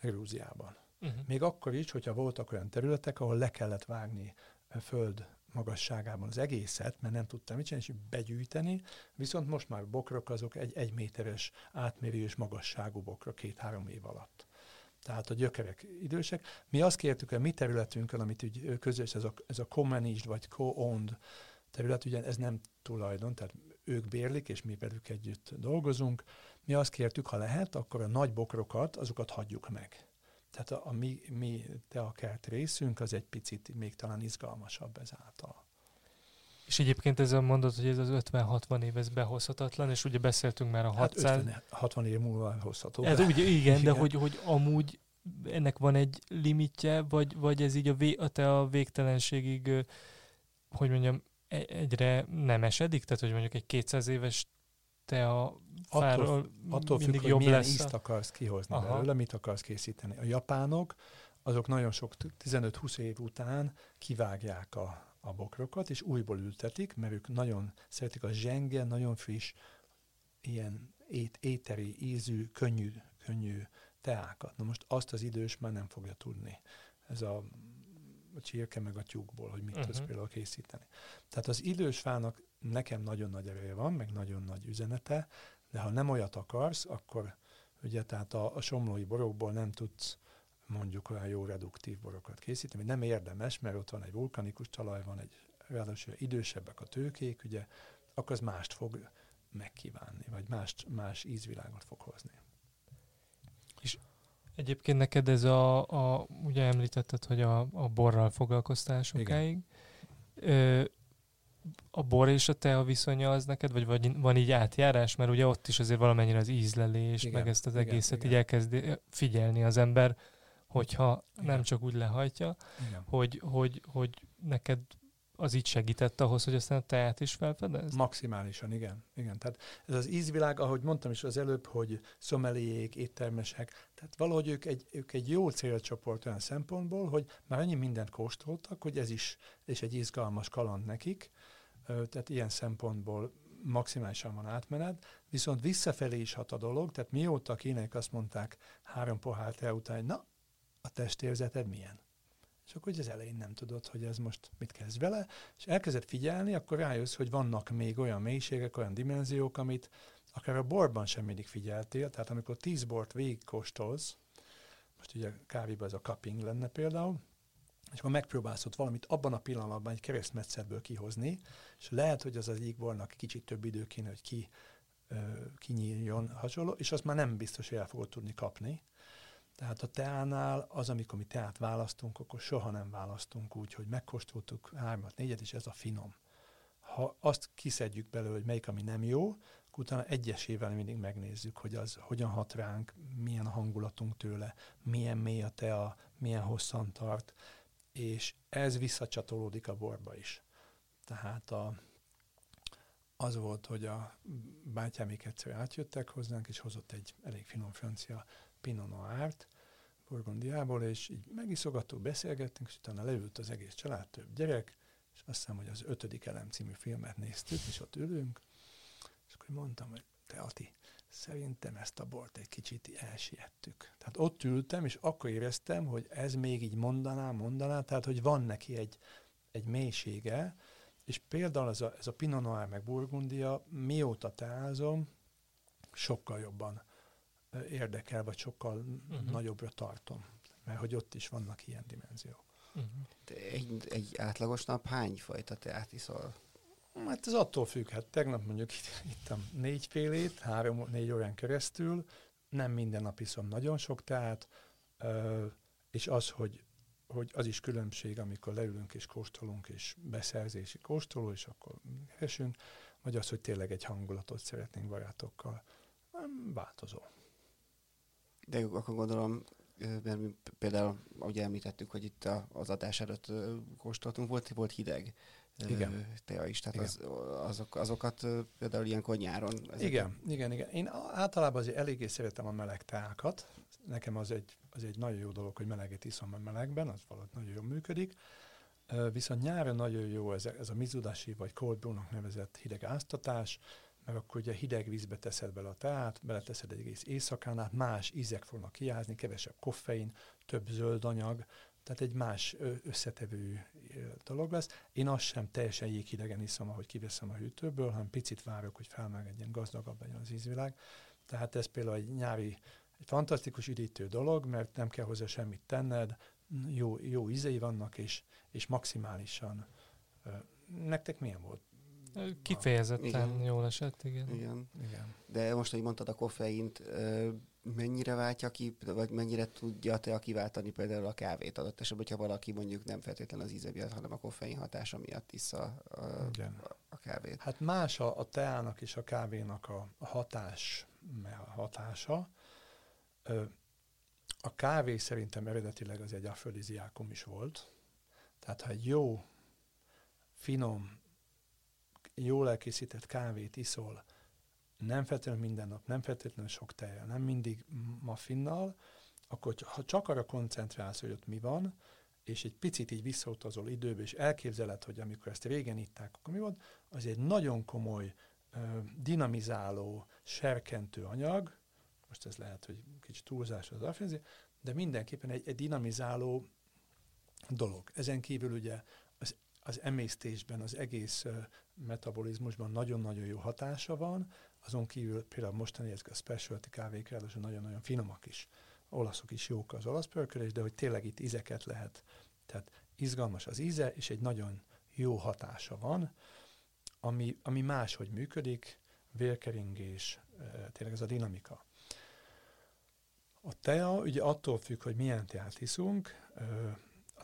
Grúziában. Uh-huh. Még akkor is, hogyha voltak olyan területek, ahol le kellett vágni föld magasságában az egészet, mert nem tudtam mit csinálni, és begyűjteni, viszont most már bokrok azok egy egy méteres átmérő és magasságú bokrok két-három év alatt. Tehát a gyökerek idősek. Mi azt kértük, hogy a mi területünkön, amit úgy közös, ez a, ez a co-managed vagy co-owned terület, ugye ez nem tulajdon, tehát ők bérlik, és mi velük együtt dolgozunk. Mi azt kértük, ha lehet, akkor a nagy bokrokat, azokat hagyjuk meg. Tehát a, a mi, mi kert részünk az egy picit még talán izgalmasabb ezáltal. És egyébként ez a mondat, hogy ez az 50-60 év, ez behozhatatlan, és ugye beszéltünk már a 600... Hát 50, 60 év múlva hozható. Ez ugye, igen, igen, de hogy, hogy amúgy ennek van egy limitje, vagy, vagy ez így a, vé, a te a végtelenségig, hogy mondjam, egyre nem esedik? Tehát, hogy mondjuk egy 200 éves te a fáról attól, attól függ, hogy milyen lesz ízt akarsz kihozni Aha. belőle, mit akarsz készíteni. A japánok, azok nagyon sok, 15-20 év után kivágják a, a bokrokat, és újból ültetik, mert ők nagyon szeretik a zsenge, nagyon friss, ilyen ét, éteri, ízű, könnyű, könnyű teákat. Na most azt az idős már nem fogja tudni. Ez a a csirke meg a tyúkból, hogy mit uh-huh. tudsz Mhm. például készíteni. Tehát az idős fának nekem nagyon nagy ereje van, meg nagyon nagy üzenete, de ha nem olyat akarsz, akkor ugye tehát a, a somlói borokból nem tudsz mondjuk olyan jó reduktív borokat készíteni, nem érdemes, mert ott van egy vulkanikus talaj, van egy ráadásul idősebbek a tőkék, ugye, akkor az mást fog megkívánni, vagy más, más ízvilágot fog hozni. Egyébként neked ez a, a ugye említetted, hogy a, a borral foglalkoztál sokáig. Ö, a bor és a tea viszonya az neked, vagy, vagy van így átjárás? Mert ugye ott is azért valamennyire az ízlelés, Igen, meg ezt az igen, egészet igen. így elkezdi figyelni az ember, hogyha Igen. nem csak úgy lehajtja, Igen. hogy, hogy, hogy neked az így segített ahhoz, hogy aztán a teát is felfedezd? Maximálisan, igen. igen. Tehát ez az ízvilág, ahogy mondtam is az előbb, hogy szomeliék, éttermesek, tehát valahogy ők egy, ők egy jó célcsoport olyan szempontból, hogy már annyi mindent kóstoltak, hogy ez is és egy izgalmas kaland nekik, tehát ilyen szempontból maximálisan van átmenet, viszont visszafelé is hat a dolog, tehát mióta kínaiak azt mondták három pohár tea után, na, a testérzeted milyen? És akkor ugye az elején nem tudod, hogy ez most mit kezd vele, és elkezded figyelni, akkor rájössz, hogy vannak még olyan mélységek, olyan dimenziók, amit akár a borban sem mindig figyeltél, tehát amikor tíz bort végigkóstolsz, most ugye kávéban ez a cupping lenne például, és akkor megpróbálsz ott valamit abban a pillanatban egy keresztmetszetből kihozni, és lehet, hogy az az bornak kicsit több idő kéne, hogy ki, ö, kinyíljon hasonló, és azt már nem biztos, hogy el fogod tudni kapni. Tehát a teánál az, amikor mi teát választunk, akkor soha nem választunk úgy, hogy megkóstoltuk hármat, négyet, és ez a finom. Ha azt kiszedjük belőle, hogy melyik, ami nem jó, akkor utána egyesével mindig megnézzük, hogy az hogyan hat ránk, milyen a hangulatunk tőle, milyen mély a tea, milyen hosszan tart, és ez visszacsatolódik a borba is. Tehát a, az volt, hogy a bátyámék egyszer átjöttek hozzánk, és hozott egy elég finom francia Pinot Noir-t, Burgundiából, és így megiszogattuk, beszélgettünk, és utána leült az egész család, több gyerek, és azt hiszem, hogy az ötödik elem című filmet néztük, és ott ülünk, és akkor mondtam, hogy te Ati, szerintem ezt a bort egy kicsit elsiettük. Tehát ott ültem, és akkor éreztem, hogy ez még így mondaná, mondaná, tehát hogy van neki egy, egy mélysége, és például ez a, ez a Pinot Noir meg Burgundia, mióta teázom, sokkal jobban érdekel, vagy sokkal uh-huh. nagyobbra tartom. Mert hogy ott is vannak ilyen dimenziók. Uh-huh. Egy, egy átlagos nap hány fajta teát iszol? Hát ez attól függ, hát tegnap mondjuk itt, ittam négy félét, három-négy órán keresztül, nem minden nap iszom nagyon sok teát, és az, hogy, hogy az is különbség, amikor leülünk és kóstolunk, és beszerzési kóstoló, és akkor keresünk, vagy az, hogy tényleg egy hangulatot szeretnénk barátokkal. Nem változó. De akkor gondolom, mert mi például, ahogy említettük, hogy itt a, az adás előtt kóstoltunk, volt, volt hideg Igen. tea is, tehát Igen. az, azok, azokat például ilyenkor nyáron. ezek- Igen, igen, igen. Én általában azért eléggé szeretem a meleg teákat. Nekem az egy, az egy nagyon jó dolog, hogy meleget iszom a melegben, az valahogy nagyon jól működik. Viszont nyáron nagyon jó ez, a- ez a mizudashi vagy cold brew-nak nevezett hideg áztatás, mert akkor ugye hideg vízbe teszed bele a teát, beleteszed egy egész éjszakán át, más ízek fognak kiázni, kevesebb koffein, több zöld anyag, tehát egy más összetevő dolog lesz. Én azt sem teljesen jéghidegen iszom, ahogy kiveszem a hűtőből, hanem picit várok, hogy felmelegedjen, gazdagabb legyen az ízvilág. Tehát ez például egy nyári, egy fantasztikus üdítő dolog, mert nem kell hozzá semmit tenned, jó, jó ízei vannak, és, és maximálisan. Nektek milyen volt? Kifejezetten Igen. jól esett, igen. Igen. Igen. De most, hogy mondtad a koffeint, mennyire váltja ki, vagy mennyire tudja te kiváltani például a kávét adott esetben, hogyha valaki mondjuk nem feltétlenül az íze miatt, hanem a koffein hatása miatt issza a, Igen. a kávét. Hát más a, a teának és a kávénak a, a hatás, a hatása. A kávé szerintem eredetileg az egy afrodiziákum is volt. Tehát ha egy jó, finom, jól elkészített kávét iszol, nem feltétlenül minden nap, nem feltétlenül sok tejjel, nem mindig maffinnal, akkor ha csak arra koncentrálsz, hogy ott mi van, és egy picit így visszautazol időbe, és elképzeled, hogy amikor ezt régen itták, akkor mi volt, az egy nagyon komoly, dinamizáló, serkentő anyag, most ez lehet, hogy kicsit túlzás az afrézi, de mindenképpen egy, egy dinamizáló dolog. Ezen kívül ugye az, emésztésben, az egész metabolizmusban nagyon-nagyon jó hatása van, azon kívül például mostani ezek a specialty kávék ráadásul nagyon-nagyon finomak is. Olaszok is jók az olasz pörkölés, de hogy tényleg itt ízeket lehet. Tehát izgalmas az íze, és egy nagyon jó hatása van, ami, ami máshogy működik, vérkeringés, tényleg ez a dinamika. A tea ugye attól függ, hogy milyen teát iszunk,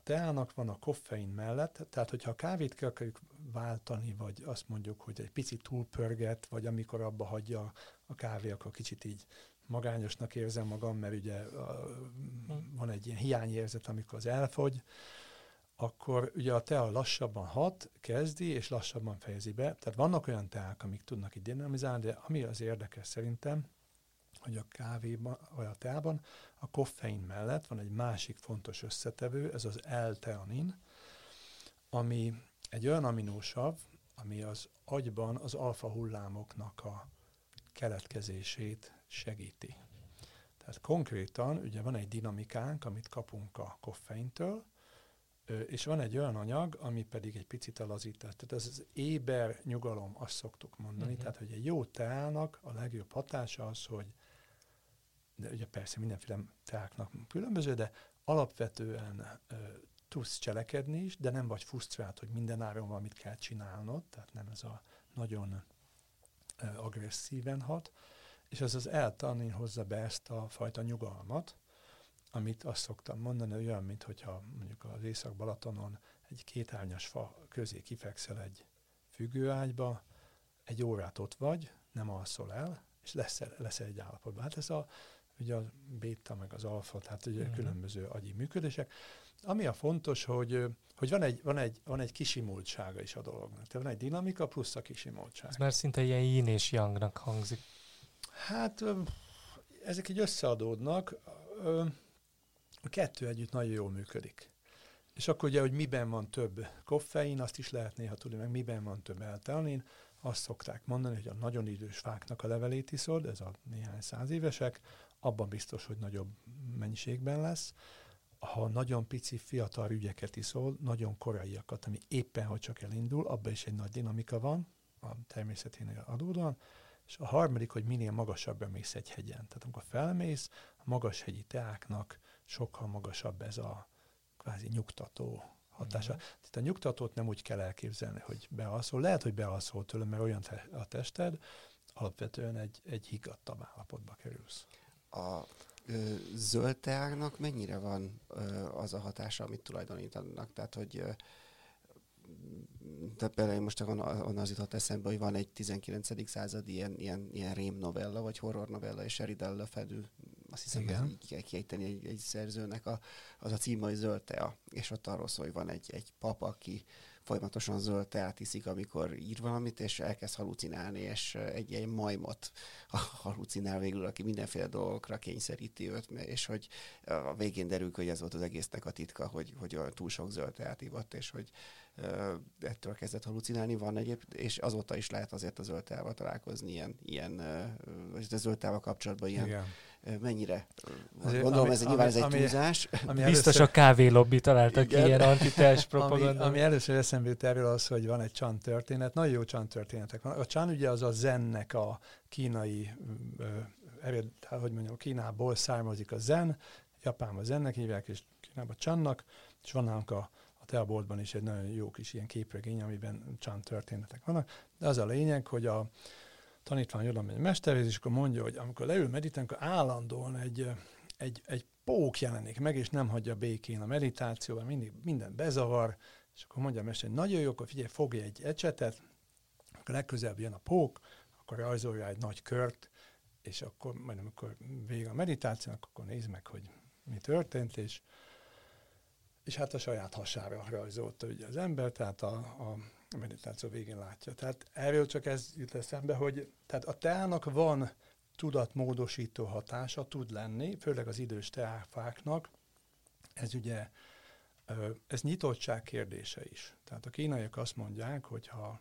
teának van a koffein mellett, tehát hogyha a kávét ki akarjuk váltani, vagy azt mondjuk, hogy egy picit túlpörget, vagy amikor abba hagyja a kávé, akkor kicsit így magányosnak érzem magam, mert ugye van egy ilyen hiányérzet, amikor az elfogy, akkor ugye a tea lassabban hat, kezdi, és lassabban fejezi be. Tehát vannak olyan teák, amik tudnak így dinamizálni, de ami az érdekes szerintem, hogy a kávéban, vagy a teában a koffein mellett van egy másik fontos összetevő, ez az L-teanin, ami egy olyan aminósav, ami az agyban az alfa hullámoknak a keletkezését segíti. Tehát konkrétan ugye van egy dinamikánk, amit kapunk a koffeintől, és van egy olyan anyag, ami pedig egy picit alazítás. Tehát ez az éber nyugalom, azt szoktuk mondani. Uh-huh. Tehát, hogy egy jó teának a legjobb hatása az, hogy de ugye persze mindenféle teáknak különböző, de alapvetően ö, tudsz cselekedni is, de nem vagy frusztrált, hogy minden áron valamit kell csinálnod, tehát nem ez a nagyon ö, agresszíven hat, és ez az eltanin hozza be ezt a fajta nyugalmat, amit azt szoktam mondani, olyan, mint hogyha mondjuk az Észak-Balatonon egy kétárnyas fa közé kifekszel egy függőágyba, egy órát ott vagy, nem alszol el, és lesz, lesz egy állapotban. Hát ez a, ugye a béta meg az alfa, tehát ugye uh-huh. különböző agyi működések. Ami a fontos, hogy, hogy van, egy, van, egy, van egy kisimultsága is a dolognak. Tehát van egy dinamika plusz a kisimultság. Ez már szinte ilyen yin és yangnak hangzik. Hát ezek így összeadódnak a kettő együtt nagyon jól működik. És akkor ugye, hogy miben van több koffein, azt is lehet néha tudni, meg miben van több eltelnin, azt szokták mondani, hogy a nagyon idős fáknak a levelét iszod, ez a néhány száz évesek, abban biztos, hogy nagyobb mennyiségben lesz. Ha nagyon pici, fiatal ügyeket iszol, nagyon koraiakat, ami éppen, hogy csak elindul, abban is egy nagy dinamika van, a természeténél adódóan, és a harmadik, hogy minél magasabbra mész egy hegyen. Tehát amikor felmész, a magas hegyi teáknak sokkal magasabb ez a kvázi nyugtató hatása. Mm. Tehát a nyugtatót nem úgy kell elképzelni, hogy bealszol. Lehet, hogy bealszol tőle, mert olyan te, a tested, alapvetően egy, egy higgadtabb állapotba kerülsz. A ö, zöld teáknak mennyire van ö, az a hatása, amit tulajdonítanak? Tehát, hogy ö, tehát például most onnan az jutott eszembe, hogy van egy 19. századi ilyen, ilyen, ilyen rém novella, vagy horror novella, és Sheridan Lefedő azt hiszem, Igen. így kell kiejteni egy, egy szerzőnek, a, az a cím, hogy Zöld tea, és ott arról szól, hogy van egy, egy pap, aki folyamatosan zöld teát iszik, amikor ír valamit, és elkezd halucinálni, és egy, egy majmot halucinál végül, aki mindenféle dolgokra kényszeríti őt, és hogy a végén derül, hogy ez volt az egésznek a titka, hogy, hogy túl sok zöld teát ivott, és hogy ettől kezdett halucinálni, van egyéb, és azóta is lehet azért a zöld találkozni ilyen, ilyen vagy a zöld kapcsolatban ilyen Igen mennyire, Azért, gondolom ami, ez egy, nyilván ez egy ami, túlzás. Ami Biztos először, a kávélobbi találtak ki ilyen antitás propaganda. Ami, ami először eszembe jut erről az, hogy van egy csan történet, nagyon jó csan történetek van. A csan ugye az a zennek a kínai, ered, hogy mondjam, Kínából származik a zen, Japánban zennek hívják, és Kínában csannak, és van nálunk a, a teaboltban is egy nagyon jó kis ilyen képregény, amiben csan történetek vannak. De az a lényeg, hogy a, tanítvány oda megy mesterhez, és akkor mondja, hogy amikor leül meditálni, akkor állandóan egy, egy, egy pók jelenik meg, és nem hagyja békén a meditációban, mindig minden bezavar, és akkor mondja a mester, hogy nagyon jó, akkor figyelj, fogja egy ecsetet, akkor legközelebb jön a pók, akkor rajzolja egy nagy kört, és akkor majd amikor vége a meditációnak, akkor nézd meg, hogy mi történt, és, és hát a saját hasára rajzolta ugye az ember, tehát a, a a meditáció végén látja. Tehát erről csak ez jut eszembe, hogy tehát a teának van tudatmódosító hatása, tud lenni, főleg az idős teáfáknak. Ez ugye, ez nyitottság kérdése is. Tehát a kínaiak azt mondják, hogy ha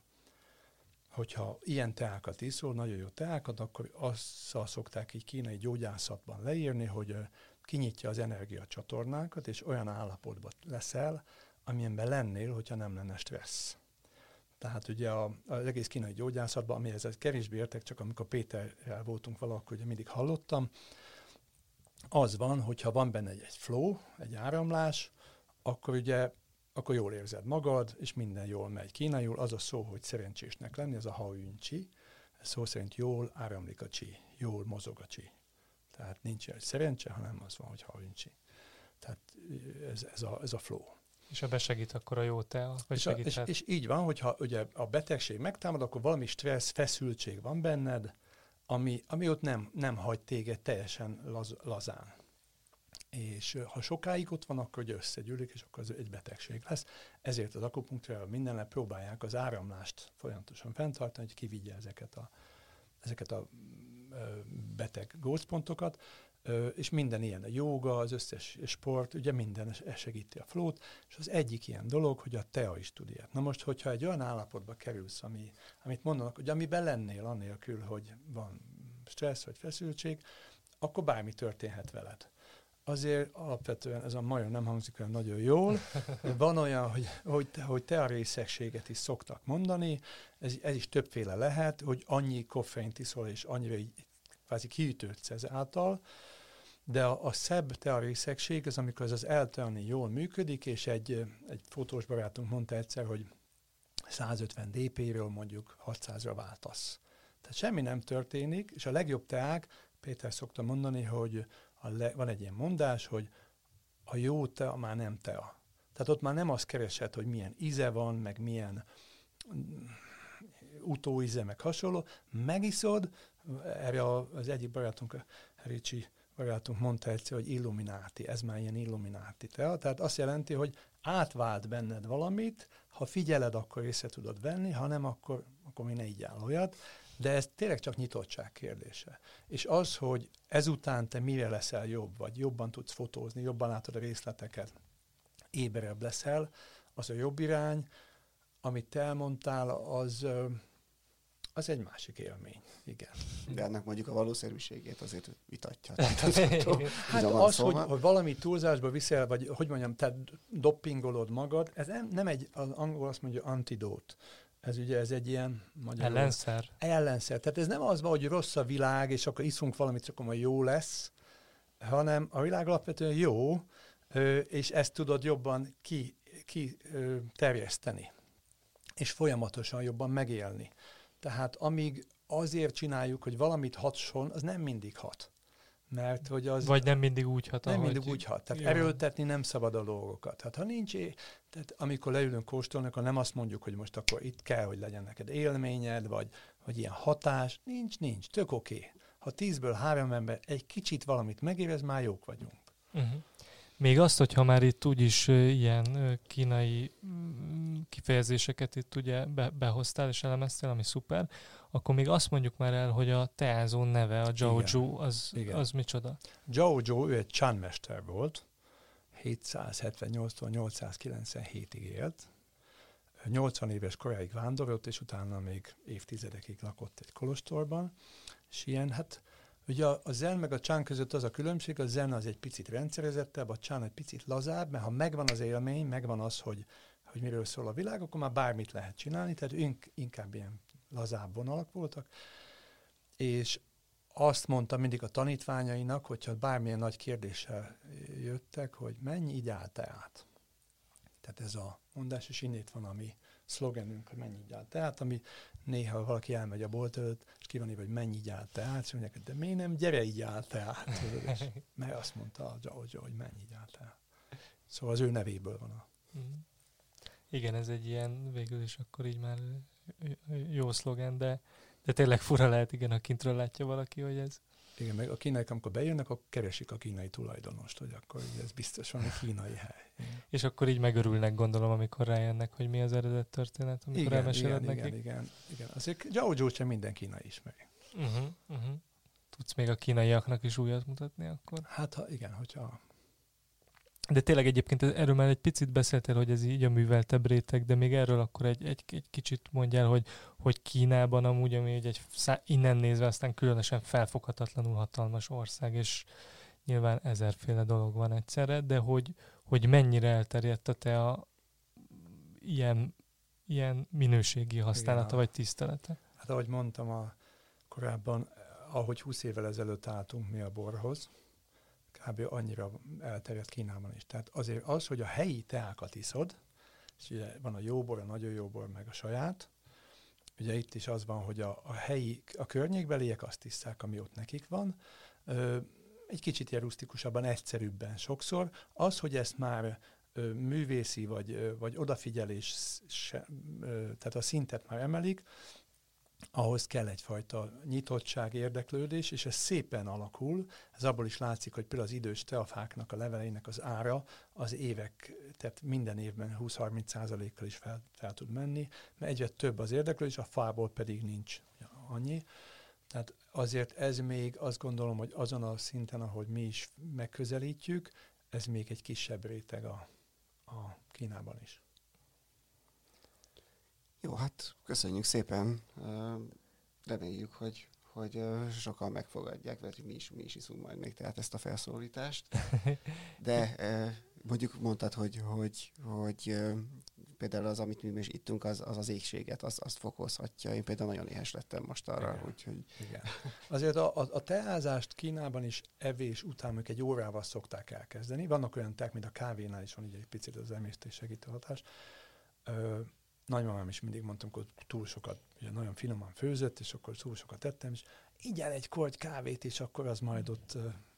hogyha ilyen teákat iszol, nagyon jó teákat, akkor azt szokták így kínai gyógyászatban leírni, hogy kinyitja az energiacsatornákat, és olyan állapotban leszel, amilyenben lennél, hogyha nem lenne stressz. Tehát ugye a, az egész kínai gyógyászatban, amihez kevésbé értek, csak amikor Péterrel voltunk valakor, ugye mindig hallottam, az van, hogyha van benne egy, egy flow, egy áramlás, akkor ugye akkor jól érzed magad, és minden jól megy. Kínaiul az a szó, hogy szerencsésnek lenni, ez a haüncsi, ez szó szerint jól áramlik a csi, jól mozog a csi. Tehát nincs egy szerencse, hanem az van, hogy haüncsi. Tehát ez, ez, a, ez a flow. És a besegít akkor a jó te, vagy és, a, és, és így van, hogyha ugye a betegség megtámad, akkor valami stressz, feszültség van benned, ami, ami ott nem, nem hagy téged teljesen laz, lazán. És ha sokáig ott van, akkor ugye összegyűlik, és akkor az egy betegség lesz. Ezért az akupunktúrával mindennel próbálják az áramlást folyamatosan fenntartani, hogy kivigye ezeket a, ezeket a beteg gócpontokat, és minden ilyen, a joga, az összes sport, ugye minden segíti a flót, és az egyik ilyen dolog, hogy a tea is tud ilyet. Na most, hogyha egy olyan állapotba kerülsz, ami, amit mondanak, hogy amiben lennél anélkül, hogy van stressz vagy feszültség, akkor bármi történhet veled. Azért alapvetően ez a majom nem hangzik olyan nagyon jól. Van olyan, hogy, hogy, hogy te a részegséget is szoktak mondani, ez, ez is többféle lehet, hogy annyi koffeint iszol, és annyira így kvázi kiütődsz ezáltal, de a, a szebb tearészegség az, amikor ez az eltelni jól működik, és egy, egy fotós barátunk mondta egyszer, hogy 150 dp-ről mondjuk 600-ra váltasz. Tehát semmi nem történik, és a legjobb teák, Péter szokta mondani, hogy a le, van egy ilyen mondás, hogy a jó tea már nem tea. Tehát ott már nem azt keresed, hogy milyen íze van, meg milyen mm, utóíze, meg hasonló. Megiszod, erre az egyik barátunk, Ricsi barátunk mondta egyszer, hogy illumináti, ez már ilyen illumináti tea. Tehát azt jelenti, hogy átvált benned valamit, ha figyeled, akkor észre tudod venni, ha nem, akkor, akkor még ne így áll olyat. De ez tényleg csak nyitottság kérdése. És az, hogy ezután te mire leszel jobb, vagy jobban tudsz fotózni, jobban látod a részleteket, éberebb leszel, az a jobb irány. Amit te elmondtál, az, az egy másik élmény, igen. De ennek mondjuk a valószerűségét azért vitatja. hát az, szóval. hogy, hogy valami túlzásba viszel, vagy hogy mondjam, te doppingolod magad, ez nem, nem egy, az angol azt mondja antidót. Ez ugye ez egy ilyen... Magyarul, ellenszer. Ellenszer. Tehát ez nem az van, hogy rossz a világ, és akkor iszunk valamit, csak majd jó lesz, hanem a világ alapvetően jó, és ezt tudod jobban ki, ki terjeszteni, és folyamatosan jobban megélni. Tehát amíg azért csináljuk, hogy valamit hatson, az nem mindig hat. Mert hogy az... Vagy nem mindig úgy hat, Nem mindig úgy hat. Tehát jó. erőltetni nem szabad a dolgokat. Hát ha nincs, tehát amikor leülünk kóstolni, akkor nem azt mondjuk, hogy most akkor itt kell, hogy legyen neked élményed, vagy, vagy ilyen hatás. Nincs, nincs. Tök oké. Okay. Ha tízből három ember egy kicsit valamit megérez, már jók vagyunk. Uh-huh. Még azt, hogyha már itt úgyis ilyen kínai mm, kifejezéseket itt ugye be, behoztál és elemeztél, ami szuper, akkor még azt mondjuk már el, hogy a teázó neve, a Zhao Zhu, az, Igen. az micsoda? Zhao Zhu, ő egy csánmester volt, 778-tól 897-ig élt, 80 éves koráig vándorolt, és utána még évtizedekig lakott egy kolostorban, és ilyen, hát Ugye a, a zen meg a csán között az a különbség, a zen az egy picit rendszerezettebb, a csán egy picit lazább, mert ha megvan az élmény, megvan az, hogy, hogy miről szól a világ, akkor már bármit lehet csinálni, tehát ink, inkább ilyen lazább vonalak voltak. És azt mondta mindig a tanítványainak, hogyha bármilyen nagy kérdéssel jöttek, hogy mennyi így állt át. Tehát ez a mondás, és innét van a mi szlogenünk, hogy mennyi így állt át, ami néha valaki elmegy a bolt előtt, és ki van írva, hogy mennyi így állt át, és mondják, de miért nem, gyere így állt át. mert azt mondta a George, hogy mennyi így állt át. Szóval az ő nevéből van a... Mm. Igen, ez egy ilyen, végül is akkor így már jó szlogen, de, de tényleg fura lehet, igen, ha kintről látja valaki, hogy ez... Igen, meg a kínaiak, amikor bejönnek, akkor keresik a kínai tulajdonost, hogy akkor ez biztosan egy kínai hely. Igen. És akkor így megörülnek, gondolom, amikor rájönnek, hogy mi az eredet történet, amikor igen, elmeséled igen, nekik. Igen, igen, igen. Azért Zhao sem minden kínai ismeri. Uh-huh, uh-huh. Tudsz még a kínaiaknak is újat mutatni akkor? Hát ha, igen, hogyha de tényleg egyébként erről már egy picit beszéltél, hogy ez így a műveltebb réteg, de még erről akkor egy, egy, egy kicsit mondjál, hogy, hogy Kínában amúgy, ami egy, innen nézve aztán különösen felfoghatatlanul hatalmas ország, és nyilván ezerféle dolog van egyszerre, de hogy, hogy mennyire elterjedt a tea ilyen, ilyen minőségi használata Igen. vagy tisztelete? Hát ahogy mondtam a korábban, ahogy 20 évvel ezelőtt álltunk mi a borhoz, kb. annyira elterjedt Kínában is. Tehát azért az, hogy a helyi teákat iszod, és ugye van a jó bor, a nagyon jó bor, meg a saját, ugye itt is az van, hogy a, a helyi, a környékbeliek azt isszák, ami ott nekik van, ö, egy kicsit ilyen egyszerűbben sokszor. Az, hogy ezt már ö, művészi vagy, ö, vagy odafigyelés, se, ö, tehát a szintet már emelik, ahhoz kell egyfajta nyitottság, érdeklődés, és ez szépen alakul. Ez abból is látszik, hogy például az idős teafáknak a leveleinek az ára az évek, tehát minden évben 20-30 százalékkal is fel, fel tud menni, mert egyre több az érdeklődés, a fából pedig nincs annyi. Tehát azért ez még azt gondolom, hogy azon a szinten, ahogy mi is megközelítjük, ez még egy kisebb réteg a, a Kínában is. Jó, hát köszönjük szépen. Reméljük, hogy, hogy sokan megfogadják, mert mi is, mi is iszunk majd még tehát ezt a felszólítást. De mondjuk mondtad, hogy, hogy, hogy például az, amit mi is ittunk, az az, az égséget, az, azt fokozhatja. Én például nagyon éhes lettem most arra, Igen. úgyhogy... Igen. Azért a, a, a teázást Kínában is evés után még egy órával szokták elkezdeni. Vannak olyan teák, mint a kávénál is van így egy picit az emésztés segítő hatás. Ö, nagymamám is mindig mondtam, hogy túl sokat, ugye nagyon finoman főzött, és akkor túl sokat tettem, és így el egy korty kávét, és akkor az majd ott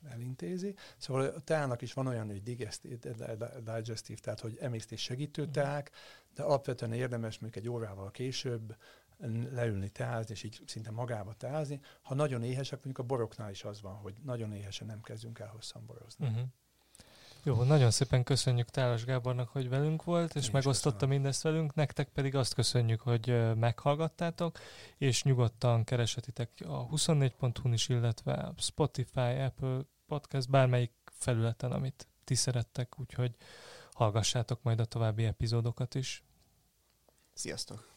elintézi. Szóval a teának is van olyan, hogy digestive, tehát hogy emésztés segítő mhm. teák, de alapvetően érdemes még egy órával később leülni teázni, és így szinte magába teázni. Ha nagyon éhesek, mondjuk a boroknál is az van, hogy nagyon éhesen nem kezdünk el hosszan borozni. Uh-huh. Jó, nagyon szépen köszönjük Tálas Gábornak, hogy velünk volt, és Én megosztotta köszönöm. mindezt velünk. Nektek pedig azt köszönjük, hogy meghallgattátok, és nyugodtan keresetitek a 24.hu-n is, illetve a Spotify, Apple Podcast, bármelyik felületen, amit ti szerettek, úgyhogy hallgassátok majd a további epizódokat is. Sziasztok!